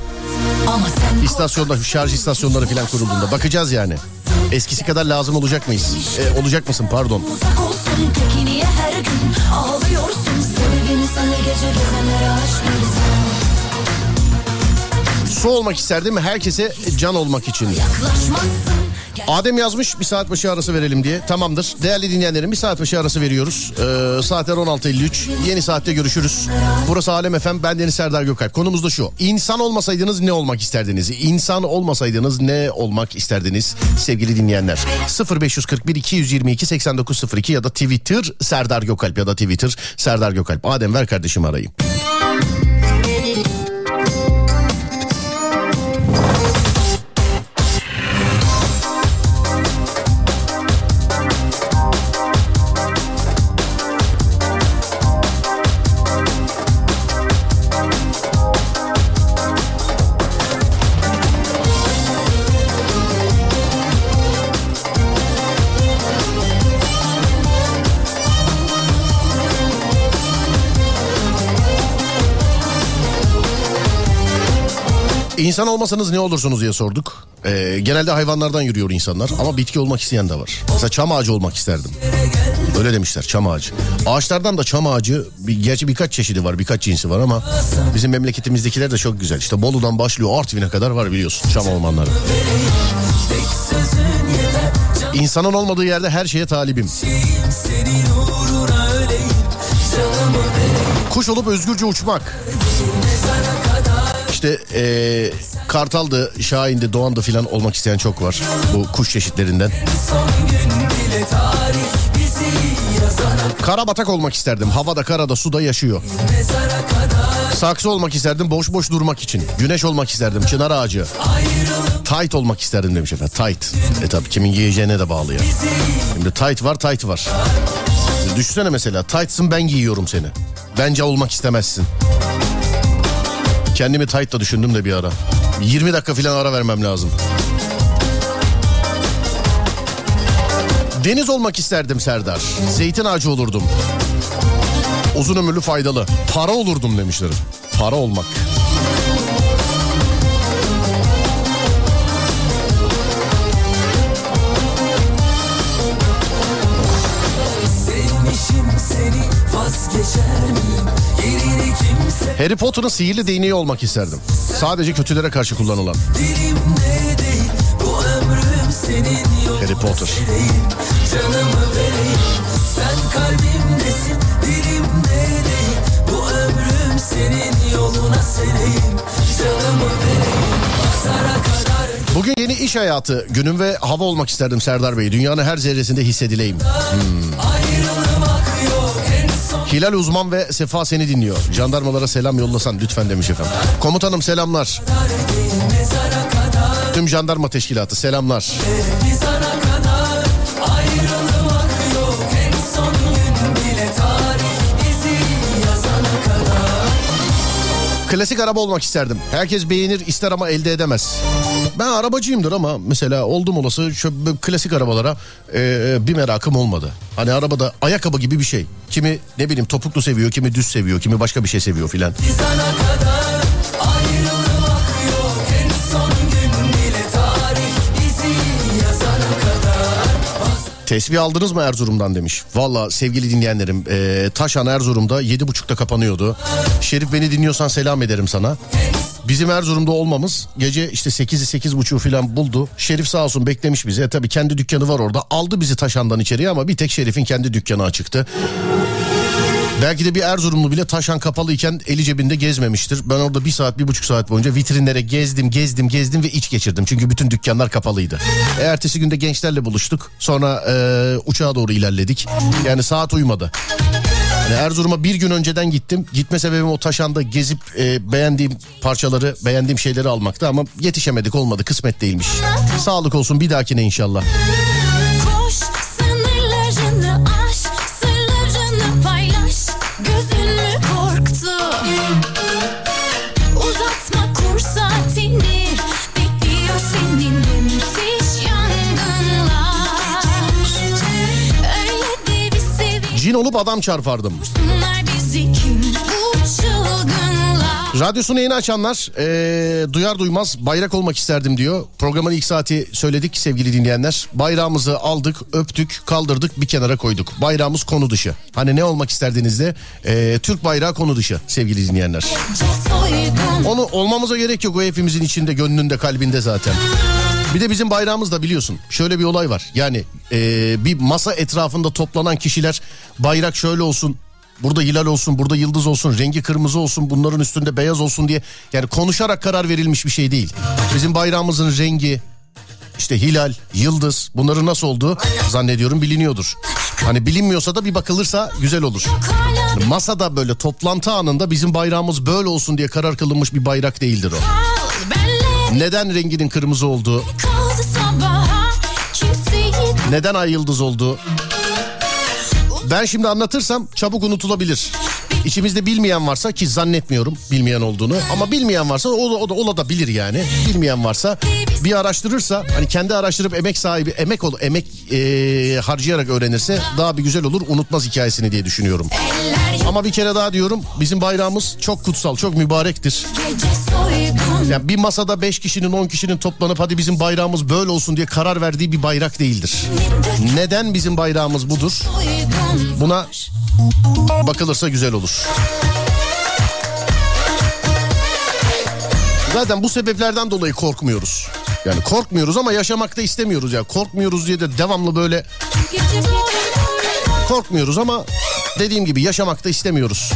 İstasyonda, şarj istasyonları falan kurulduğunda bakacağız yani. Eskisi kadar lazım olacak mıyız? E, olacak mısın pardon. olsun her gün ağlıyorsun Su olmak isterdim herkese can olmak için. Yaklaşmazsın Adem yazmış bir saat başı arası verelim diye. Tamamdır. Değerli dinleyenlerim bir saat başı arası veriyoruz. Ee, saatler 16.53. Yeni saatte görüşürüz. Burası Alem FM. Ben Deniz Serdar Gökalp. Konumuz da şu. İnsan olmasaydınız ne olmak isterdiniz? İnsan olmasaydınız ne olmak isterdiniz sevgili dinleyenler? 0541 222 8902 ya da Twitter Serdar Gökalp ya da Twitter Serdar Gökalp. Adem ver kardeşim arayayım. İnsan olmasanız ne olursunuz diye sorduk. Ee, genelde hayvanlardan yürüyor insanlar ama bitki olmak isteyen de var. Mesela çam ağacı olmak isterdim. Öyle demişler çam ağacı. Ağaçlardan da çam ağacı bir, gerçi birkaç çeşidi var birkaç cinsi var ama bizim memleketimizdekiler de çok güzel. İşte Bolu'dan başlıyor Artvin'e kadar var biliyorsun çam ormanları. İnsanın olmadığı yerde her şeye talibim. Kuş olup özgürce uçmak. İşte eee Kartal'dı, Şahin'di, Doğan'dı filan olmak isteyen çok var. Bu kuş çeşitlerinden. Karabatak olmak isterdim. Havada, karada, suda yaşıyor. Saksı olmak isterdim boş boş durmak için. Güneş olmak isterdim. Çınar ağacı. Tight olmak isterdim demiş efendim. Tight. E tabi kimin giyeceğine de bağlı ya. Şimdi tight var tight var. Düşünsene mesela tights'ın ben giyiyorum seni. Bence olmak istemezsin. Kendimi tight'la düşündüm de bir ara. 20 dakika falan ara vermem lazım. Deniz olmak isterdim Serdar. Zeytin ağacı olurdum. Uzun ömürlü faydalı. Para olurdum demişler. Para olmak. Sevmişim seni vazgeçer miyim? Harry Potter'ın sihirli değneği olmak isterdim. Sadece kötülere karşı kullanılan. Harry Potter. Bugün yeni iş hayatı günüm ve hava olmak isterdim Serdar Bey. Dünyanın her zerresinde hissedileyim. son Hilal Uzman ve Sefa seni dinliyor. Jandarmalara selam yollasan lütfen demiş efendim. Komutanım selamlar. Tüm jandarma teşkilatı selamlar. Klasik araba olmak isterdim. Herkes beğenir ister ama elde edemez. Ben arabacıyımdır ama mesela oldum olası şu klasik arabalara e, bir merakım olmadı. Hani arabada ayakkabı gibi bir şey. Kimi ne bileyim topuklu seviyor, kimi düz seviyor, kimi başka bir şey seviyor filan. Yazana kadar Tesbih aldınız mı Erzurum'dan demiş. Valla sevgili dinleyenlerim e, Taşan Erzurum'da yedi buçukta kapanıyordu. Şerif beni dinliyorsan selam ederim sana. Bizim Erzurum'da olmamız gece işte 8'i sekiz buçuğu falan buldu. Şerif sağ olsun beklemiş bizi. E, tabii kendi dükkanı var orada. Aldı bizi Taşan'dan içeriye ama bir tek Şerif'in kendi dükkanı açıktı. Belki de bir Erzurumlu bile Taşan kapalıyken eli cebinde gezmemiştir. Ben orada bir saat bir buçuk saat boyunca vitrinlere gezdim gezdim gezdim ve iç geçirdim. Çünkü bütün dükkanlar kapalıydı. E, ertesi günde gençlerle buluştuk. Sonra e, uçağa doğru ilerledik. Yani saat uymadı. Yani Erzurum'a bir gün önceden gittim. Gitme sebebim o Taşan'da gezip e, beğendiğim parçaları, beğendiğim şeyleri almaktı ama yetişemedik olmadı. Kısmet değilmiş. Sağlık olsun bir dahakine inşallah. Cin olup adam çarpardım. Radyosunu yeni açanlar eee, duyar duymaz bayrak olmak isterdim diyor. Programın ilk saati söyledik sevgili dinleyenler. Bayrağımızı aldık, öptük, kaldırdık, bir kenara koyduk. Bayrağımız konu dışı. Hani ne olmak isterdinizde? Eee, Türk bayrağı konu dışı sevgili dinleyenler. Onu olmamıza gerek yok. O hepimizin içinde, gönlünde, kalbinde zaten. Bir de bizim bayrağımızda biliyorsun şöyle bir olay var. Yani e, bir masa etrafında toplanan kişiler bayrak şöyle olsun. Burada hilal olsun, burada yıldız olsun, rengi kırmızı olsun, bunların üstünde beyaz olsun diye. Yani konuşarak karar verilmiş bir şey değil. Bizim bayrağımızın rengi, işte hilal, yıldız bunların nasıl olduğu zannediyorum biliniyordur. Hani bilinmiyorsa da bir bakılırsa güzel olur. Masada böyle toplantı anında bizim bayrağımız böyle olsun diye karar kılınmış bir bayrak değildir o. Neden renginin kırmızı olduğu, neden ay yıldız olduğu. Ben şimdi anlatırsam çabuk unutulabilir. İçimizde bilmeyen varsa ki zannetmiyorum bilmeyen olduğunu ama bilmeyen varsa o da, o da, o da bilir yani. Bilmeyen varsa bir araştırırsa hani kendi araştırıp emek sahibi emek ol emek eee, harcayarak öğrenirse daha bir güzel olur unutmaz hikayesini diye düşünüyorum. eller Ama bir kere daha diyorum bizim bayrağımız çok kutsal çok mübarektir. Yani bir masada 5 kişinin 10 kişinin toplanıp hadi bizim bayrağımız böyle olsun diye karar verdiği bir bayrak değildir. Neden bizim bayrağımız budur? Buna bakılırsa güzel olur. Zaten bu sebeplerden dolayı korkmuyoruz. Yani korkmuyoruz ama yaşamak da istemiyoruz ya. Korkmuyoruz diye de devamlı böyle korkmuyoruz ama dediğim gibi yaşamak da istemiyoruz.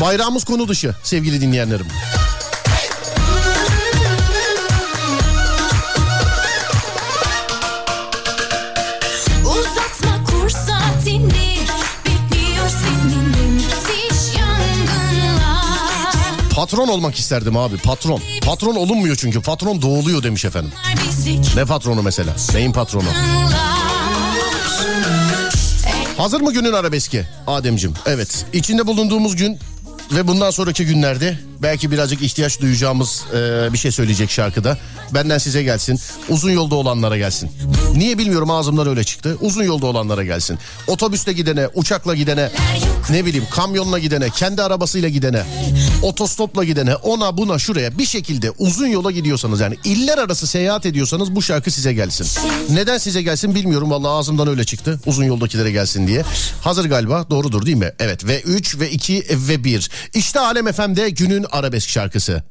Bayrağımız konu dışı sevgili dinleyenlerim. Patron olmak isterdim abi patron. Patron olunmuyor çünkü patron doğuluyor demiş efendim. Ne patronu mesela? Neyin patronu? Hazır mı günün arabeski Ademcim? Evet. İçinde bulunduğumuz gün ve bundan sonraki günlerde belki birazcık ihtiyaç duyacağımız e, bir şey söyleyecek şarkıda. Benden size gelsin. Uzun yolda olanlara gelsin. Niye bilmiyorum ağzımdan öyle çıktı. Uzun yolda olanlara gelsin. Otobüste gidene, uçakla gidene, ne bileyim kamyonla gidene, kendi arabasıyla gidene, otostopla gidene, ona buna şuraya bir şekilde uzun yola gidiyorsanız yani iller arası seyahat ediyorsanız bu şarkı size gelsin. Neden size gelsin bilmiyorum vallahi ağzımdan öyle çıktı. Uzun yoldakilere gelsin diye. Hazır galiba doğrudur değil mi? Evet ve 3 ve 2 ve 1. İşte Alem FM'de günün arabesk şarkısı.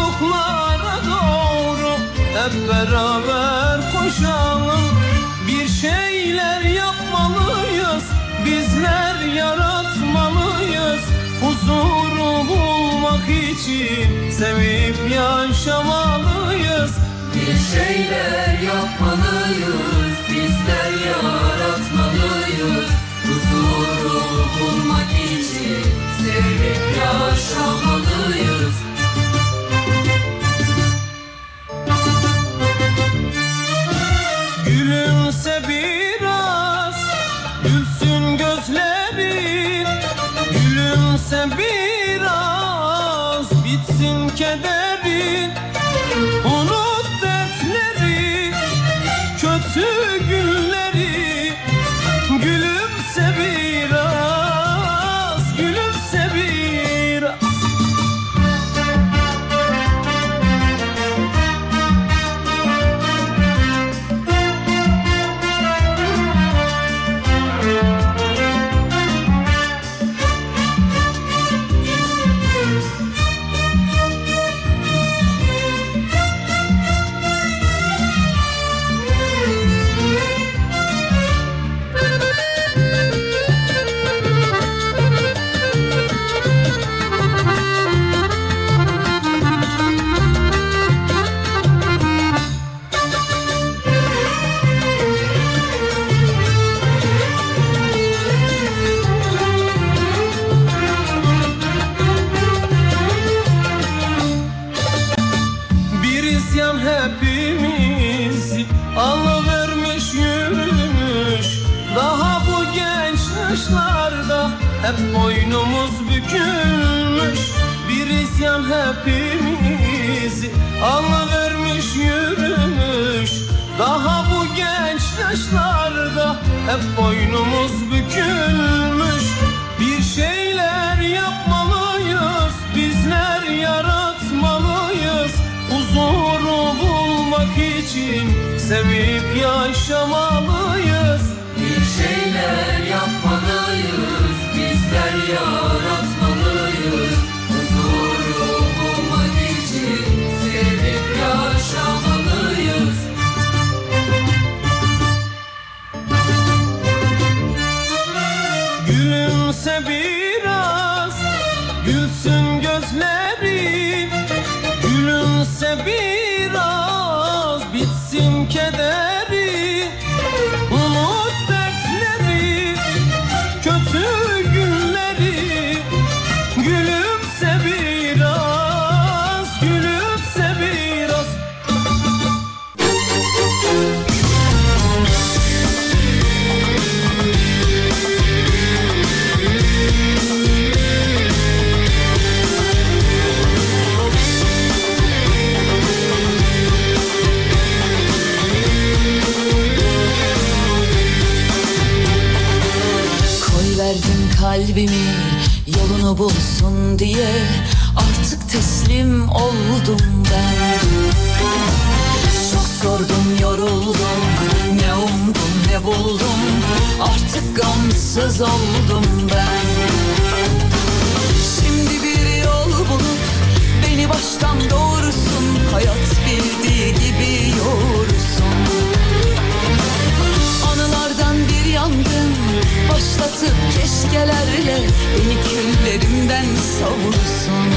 Mutluluklara doğru Hep beraber koşalım. Bir şeyler yapmalıyız Bizler yaratmalıyız. Huzuru bulmak için Sevip yaşamalıyız. Bir şeyler yapmalıyız Bizler yaratmalıyız. Huzuru bulmak için Sevip yaşamalıyız bükülmüş Bir isyan hepimizi Alıvermiş yürümüş. Daha bu genç yaşlarda Hep boynumuz bükülmüş. Bir şeyler yapmalıyız Bizler yaratmalıyız. Huzuru bulmak için Sevip yaşamalıyız. Bir şeyler yapmalıyız Bizler yaratmalıyız bulsun diye Artık teslim oldum ben. Çok sordum yoruldum ne umdum ne buldum Artık gamsız oldum ben. Şimdi bir yol bulup beni baştan doğrusun Hayat bildiği gibi yoğursun. Anılardan bir yangın başlatıp keşkelerle Beni küllerimden savursun.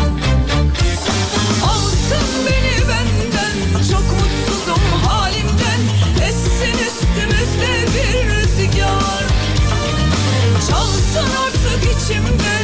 Alsın beni benden çok mutsuzum halimden. Essin üstümüzde bir rüzgar. Çalsın artık içimde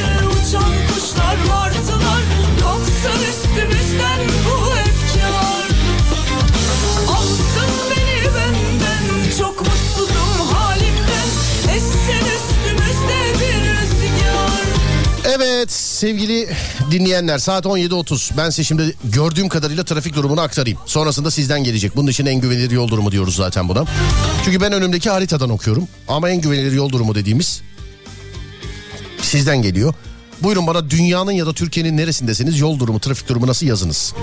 sevgili dinleyenler saat 17.30 ben size şimdi gördüğüm kadarıyla trafik durumunu aktarayım. Sonrasında sizden gelecek. Bunun için en güvenilir yol durumu diyoruz zaten buna. Çünkü ben önümdeki haritadan okuyorum. Ama en güvenilir yol durumu dediğimiz sizden geliyor. Buyurun bana dünyanın ya da Türkiye'nin neresindesiniz yol durumu trafik durumu nasıl yazınız.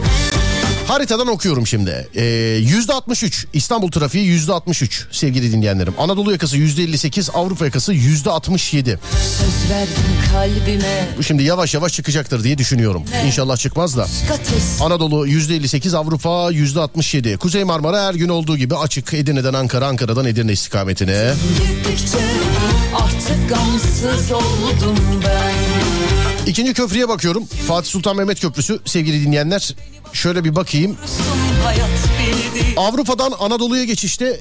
Haritadan okuyorum şimdi. Ee, Yüzde 63 İstanbul trafiği yüzde 63 sevgili dinleyenlerim. Anadolu yakası yüzde 58 Avrupa yakası yüzde 67. Söz verdim kalbime Bu şimdi yavaş yavaş çıkacaktır diye düşünüyorum. İnşallah çıkmaz da. Anadolu %58, Avrupa %67. Kuzey Marmara her gün olduğu gibi açık. Edirne'den Ankara, Ankara'dan Edirne istikametine. girdikçe Artık gamsız oldum ben İkinci köprüye bakıyorum. Fatih Sultan Mehmet Köprüsü sevgili dinleyenler. Şöyle bir bakayım. Avrupa'dan Anadolu'ya geçişte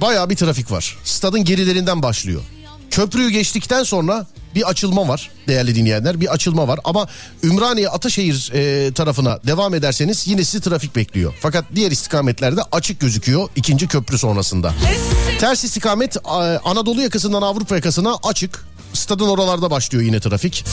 baya bir trafik var. Stadın gerilerinden başlıyor. Köprüyü geçtikten sonra bir açılma var değerli dinleyenler bir açılma var ama Ümraniye Ataşehir e, tarafına devam ederseniz yine sizi trafik bekliyor. Fakat diğer istikametlerde açık gözüküyor ikinci köprü sonrasında. Ters istikamet e, Anadolu yakasından Avrupa yakasına açık. Stadın oralarda başlıyor yine trafik.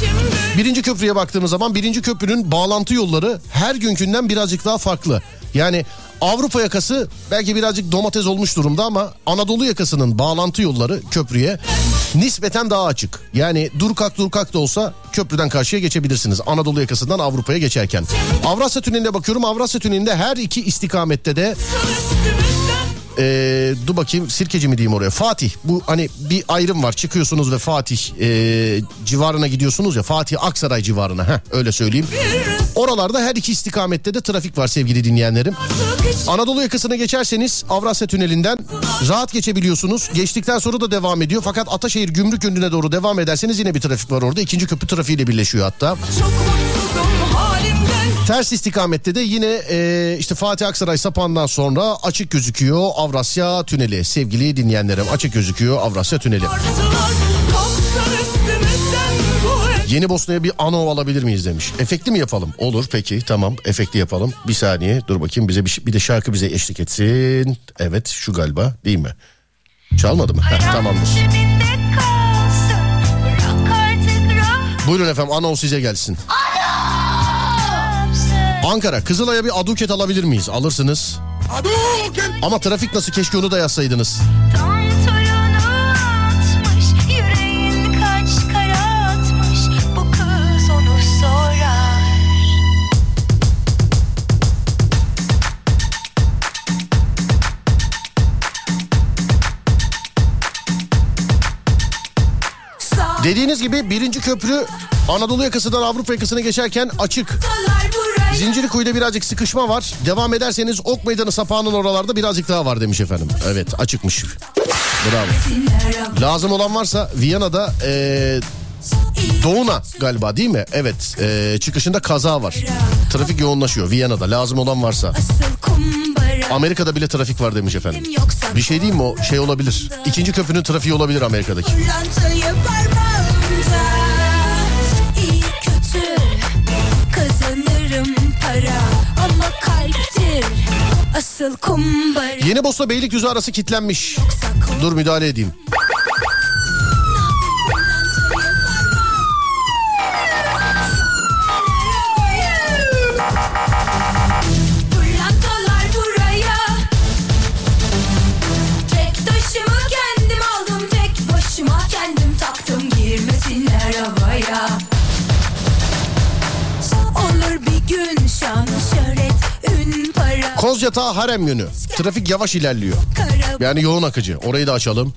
Birinci köprüye baktığımız zaman birinci köprünün bağlantı yolları her günkünden birazcık daha farklı. Yani Avrupa yakası belki birazcık domates olmuş durumda ama Anadolu yakasının bağlantı yolları köprüye nispeten daha açık. Yani dur kalk dur kalk da olsa köprüden karşıya geçebilirsiniz. Anadolu yakasından Avrupa'ya geçerken. Avrasya Tüneli'ne bakıyorum. Avrasya Tüneli'nde her iki istikamette de ee, dur bakayım Sirkeci mi diyeyim oraya Fatih bu hani bir ayrım var çıkıyorsunuz ve Fatih ee, civarına gidiyorsunuz ya Fatih Aksaray civarına heh, öyle söyleyeyim. Oralarda her iki istikamette de trafik var sevgili dinleyenlerim. Anadolu yakasına geçerseniz Avrasya Tüneli'nden rahat geçebiliyorsunuz. Geçtikten sonra da devam ediyor. Fakat Ataşehir Gümrük yönüne doğru devam ederseniz yine bir trafik var orada. İkinci köprü trafiğiyle birleşiyor hatta. çok halimden Ters istikamette de yine e, işte Fatih Aksaray Sapan'dan sonra açık gözüküyor Avrasya Tüneli. Sevgili dinleyenlerim açık gözüküyor Avrasya Tüneli. Yeni Bosna'ya bir ano alabilir miyiz demiş. Efekti mi yapalım? Olur peki tamam efekti yapalım. Bir saniye dur bakayım bize bir, bir de şarkı bize eşlik etsin. Evet şu galiba değil mi? Çalmadı mı? Heh, tamamdır. Buyurun efendim ano size gelsin. Ankara Kızılay'a bir aduket alabilir miyiz? Alırsınız. Ama trafik nasıl keşke onu da yazsaydınız. Yüreğin Dediğiniz gibi birinci köprü Anadolu yakasından Avrupa yakasına geçerken açık. Zincirlikuyu'da birazcık sıkışma var. Devam ederseniz Ok Meydanı sapağının oralarda birazcık daha var demiş efendim. Evet açıkmış. Bravo. Lazım olan varsa Viyana'da ee, Doğuna galiba değil mi? Evet ee, çıkışında kaza var. Trafik yoğunlaşıyor Viyana'da lazım olan varsa. Amerika'da bile trafik var demiş efendim. Bir şey değil mi o şey olabilir. İkinci köprünün trafiği olabilir Amerika'daki. Yeni Bosna Beylikdüzü arası kilitlenmiş. Dur müdahale edeyim. Kozyatağı Harem yönü. Trafik yavaş ilerliyor. Yani yoğun akıcı. Orayı da açalım.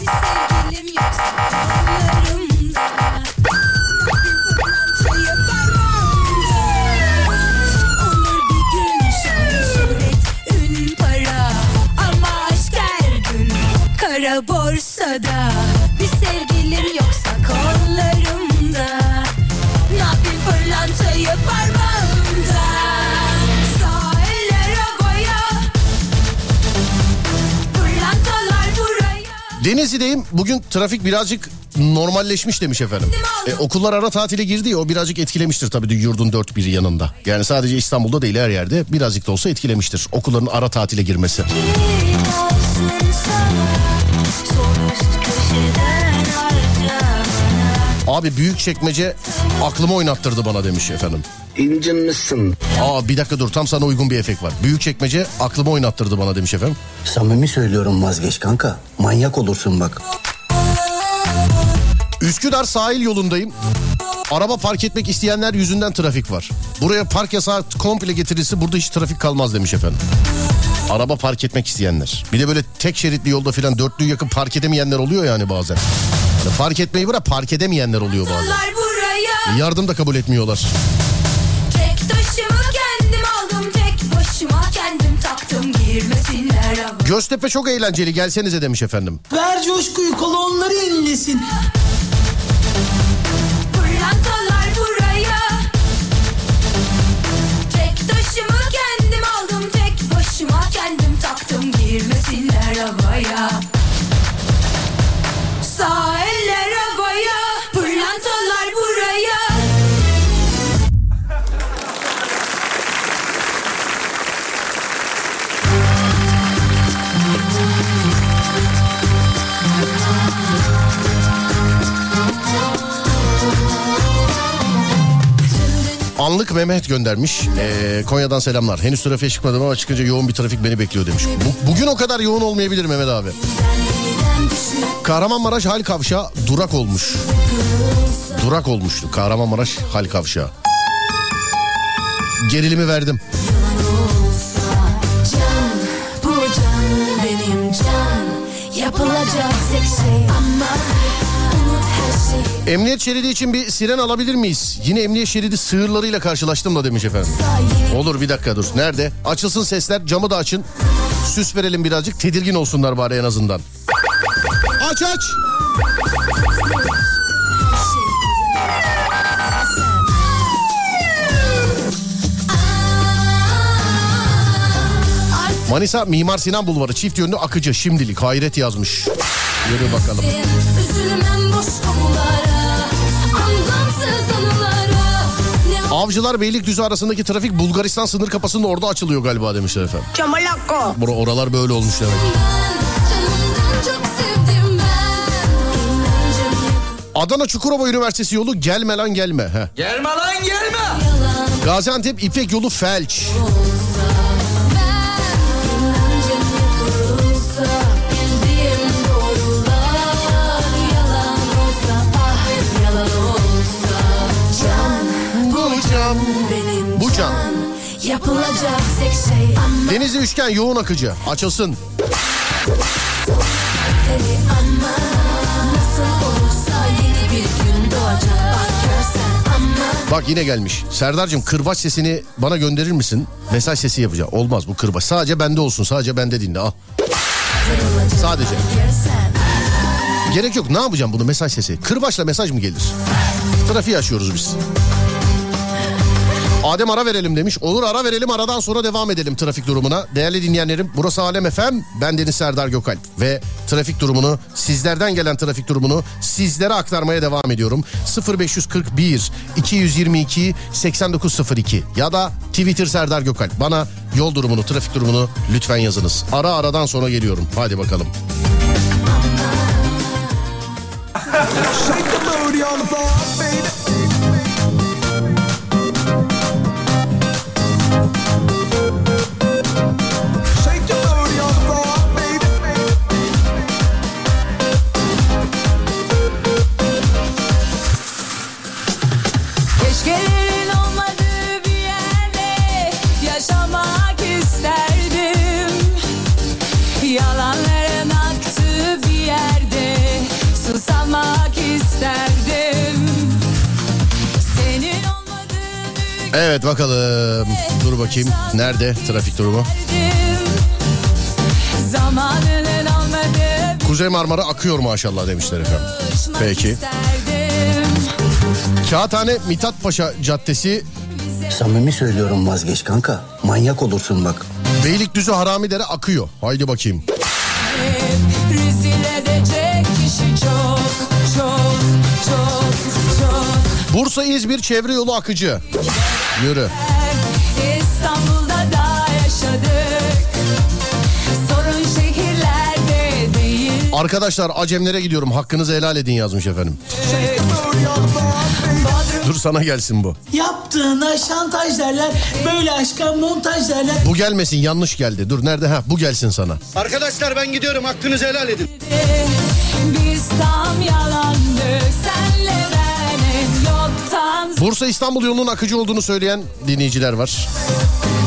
sevgilim Denizli'deyim. Bugün trafik birazcık normalleşmiş demiş efendim. E, okullar ara tatile girdi ya o birazcık etkilemiştir tabii yurdun dört bir yanında. Yani sadece İstanbul'da değil her yerde birazcık da olsa etkilemiştir. Okulların ara tatile girmesi. sana Abi büyük çekmece aklımı oynattırdı bana demiş efendim. İncinmişsin. Aa bir dakika dur tam sana uygun bir efekt var. Büyük çekmece aklımı oynattırdı bana demiş efendim. Samimi söylüyorum vazgeç kanka. Manyak olursun bak. Üsküdar sahil yolundayım. Araba park etmek isteyenler yüzünden trafik var. Buraya park yasağı komple getirilse burada hiç trafik kalmaz demiş efendim. Araba park etmek isteyenler. Bir de böyle tek şeritli yolda filan dörtlüğü yakın park edemeyenler oluyor yani bazen. Yani park etmeyi bırak park edemeyenler oluyor bazen. Yardım da kabul etmiyorlar. Tek taşımı kendim aldım Tek başıma kendim taktım Girmesinler havaya Göztepe çok eğlenceli gelsenize demiş efendim. Ver coşkuyu kolonları inlesin. Pırlantalar buraya Tek taşımı kendim aldım Tek başıma kendim taktım Girmesinler havaya Sağ Anlık Mehmet göndermiş. Ee, Konya'dan selamlar. Henüz trafiğe çıkmadım ama çıkınca yoğun bir trafik beni bekliyor demiş. Bu- bugün o kadar yoğun olmayabilir Mehmet abi. Kahramanmaraş hal kavşağı durak olmuş. Durak olmuştu Kahramanmaraş hal kavşağı. Gerilimi verdim. Yapılacak tek şey Emniyet şeridi için bir siren alabilir miyiz? Yine emniyet şeridi sığırlarıyla karşılaştım da demiş efendim. Olur bir dakika dur. Nerede? Açılsın sesler camı da açın. Süs verelim birazcık tedirgin olsunlar bari en azından. Aç aç. Manisa Mimar Sinan Bulvarı çift yönlü akıcı şimdilik hayret yazmış. Yürü bakalım. Üzülmem boş anılara Avcılar Beylikdüzü arasındaki trafik Bulgaristan sınır kapısının orada açılıyor galiba demişler efendim. Çamalako. Bura, oralar böyle olmuş demek. Adana Çukurova Üniversitesi yolu gelme lan gelme. Heh. Gelme lan gelme. Gaziantep İpek yolu felç. İnancım Bu can. benim Bu can. Yapılacak tek şey Denizli üçgen yoğun akıcı. Açılsın. Bak yine gelmiş. Serdar'cığım kırbaç sesini bana gönderir misin? Mesaj sesi yapacağım. Olmaz bu kırbaç. Sadece bende olsun. Sadece bende dinle. Al. Sadece. Gerek yok. Ne yapacağım bunu mesaj sesi? Kırbaçla mesaj mı gelir? Trafiği açıyoruz biz. Adem ara verelim demiş. Olur ara verelim aradan sonra devam edelim trafik durumuna. Değerli dinleyenlerim burası Alem FM. Ben Deniz Serdar Gökalp. Ve trafik durumunu sizlerden gelen trafik durumunu sizlere aktarmaya devam ediyorum. 0541 222 8902 ya da Twitter Serdar Gökalp. Bana yol durumunu trafik durumunu lütfen yazınız. Ara aradan sonra geliyorum. Hadi bakalım. Shake the booty on the floor, baby. Evet bakalım. Dur bakayım. Nerede trafik durumu? Kuzey Marmara akıyor maşallah demişler efendim. Peki. Kağıthane Mithat Paşa Caddesi Samimi söylüyorum vazgeç kanka. Manyak olursun bak. Beylikdüzü Haramidere akıyor. Haydi bakayım. Bursa İzmir çevre yolu akıcı. Yürü. İstanbul'da da yaşadık Sorun şehirlerde değil Arkadaşlar Acemlere gidiyorum. Hakkınızı helal edin yazmış efendim. Dur sana gelsin bu. Yaptığına şantaj derler. Böyle aşka montaj derler. Bu gelmesin yanlış geldi. Dur nerede? Ha bu gelsin sana. Arkadaşlar ben gidiyorum hakkınızı helal edin. Biz tam yalandık senle ben en yoktan Bursa İstanbul yolunun akıcı olduğunu söyleyen dinleyiciler var.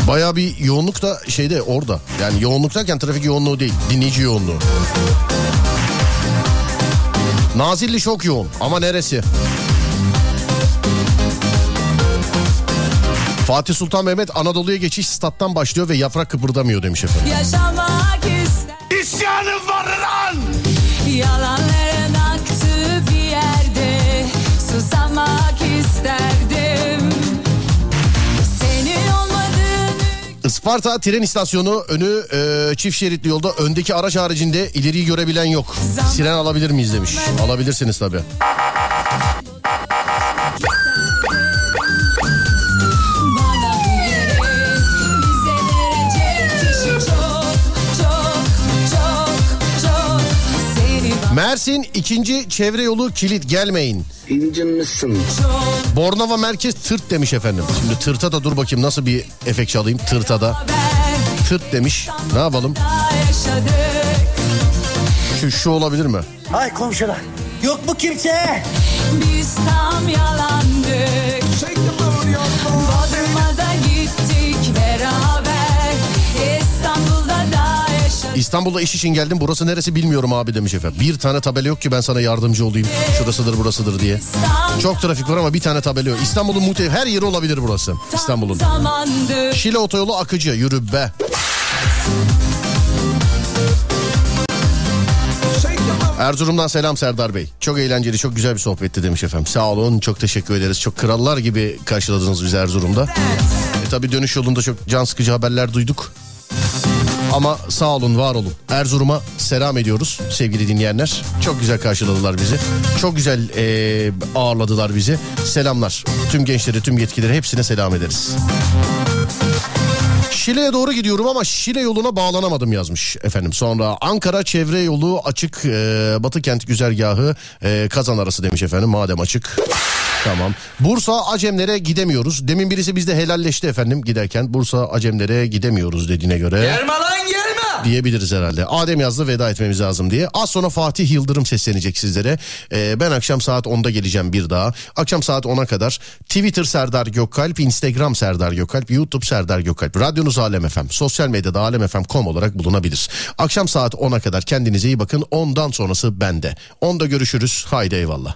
Baya bir yoğunluk da şeyde orada. Yani yoğunluk derken trafik yoğunluğu değil. Dinleyici yoğunluğu. Nazilli çok yoğun ama neresi? Fatih Sultan Mehmet Anadolu'ya geçiş stat'tan başlıyor ve yaprak kıpırdamıyor demiş efendim. yaşamak ister İsyanım var lan! Yalanların Isparta tren istasyonu önü e, çift şeritli yolda öndeki araç haricinde ileriyi görebilen yok. Siren alabilir miyiz demiş. Alabilirsiniz tabii. Mersin ikinci çevre yolu kilit gelmeyin. İncinmişsin. Bornova merkez tırt demiş efendim. Şimdi tırta da dur bakayım nasıl bir efekt çalayım tırta da. Tırt demiş. Ne yapalım? Şu, şu olabilir mi? Hay komşular. Yok mu kimse? Biz tam yalandık İstanbul'da iş için geldim burası neresi bilmiyorum abi demiş efendim. Bir tane tabela yok ki ben sana yardımcı olayım. Şurasıdır burasıdır diye. Çok trafik var ama bir tane tabela yok. İstanbul'un muhtemelen her yeri olabilir burası. İstanbul'un. Şile otoyolu akıcı yürü be. Erzurum'dan selam Serdar Bey. Çok eğlenceli, çok güzel bir sohbetti demiş efendim. Sağ olun, çok teşekkür ederiz. Çok krallar gibi karşıladınız bizi Erzurum'da. E tabi dönüş yolunda çok can sıkıcı haberler duyduk. Ama sağ olun var olun. Erzurum'a selam ediyoruz sevgili dinleyenler. Çok güzel karşıladılar bizi. Çok güzel e, ağırladılar bizi. Selamlar. Tüm gençlere tüm yetkililere hepsine selam ederiz. Şile'ye doğru gidiyorum ama Şile yoluna bağlanamadım yazmış efendim. Sonra Ankara çevre yolu açık e, Batı kent güzergahı e, Kazan arası demiş efendim madem açık. Tamam. Bursa Acemlere gidemiyoruz. Demin birisi bizde helalleşti efendim giderken. Bursa Acemlere gidemiyoruz dediğine göre. Gelme lan gelme. Diyebiliriz herhalde. Adem yazdı veda etmemiz lazım diye. Az sonra Fatih Yıldırım seslenecek sizlere. Ee, ben akşam saat 10'da geleceğim bir daha. Akşam saat 10'a kadar Twitter Serdar Gökalp, Instagram Serdar Gökalp, YouTube Serdar Gökalp. Radyonuz Alem FM, sosyal medyada alemfm.com olarak bulunabilir. Akşam saat 10'a kadar kendinize iyi bakın. Ondan sonrası bende. 10'da görüşürüz. Haydi eyvallah.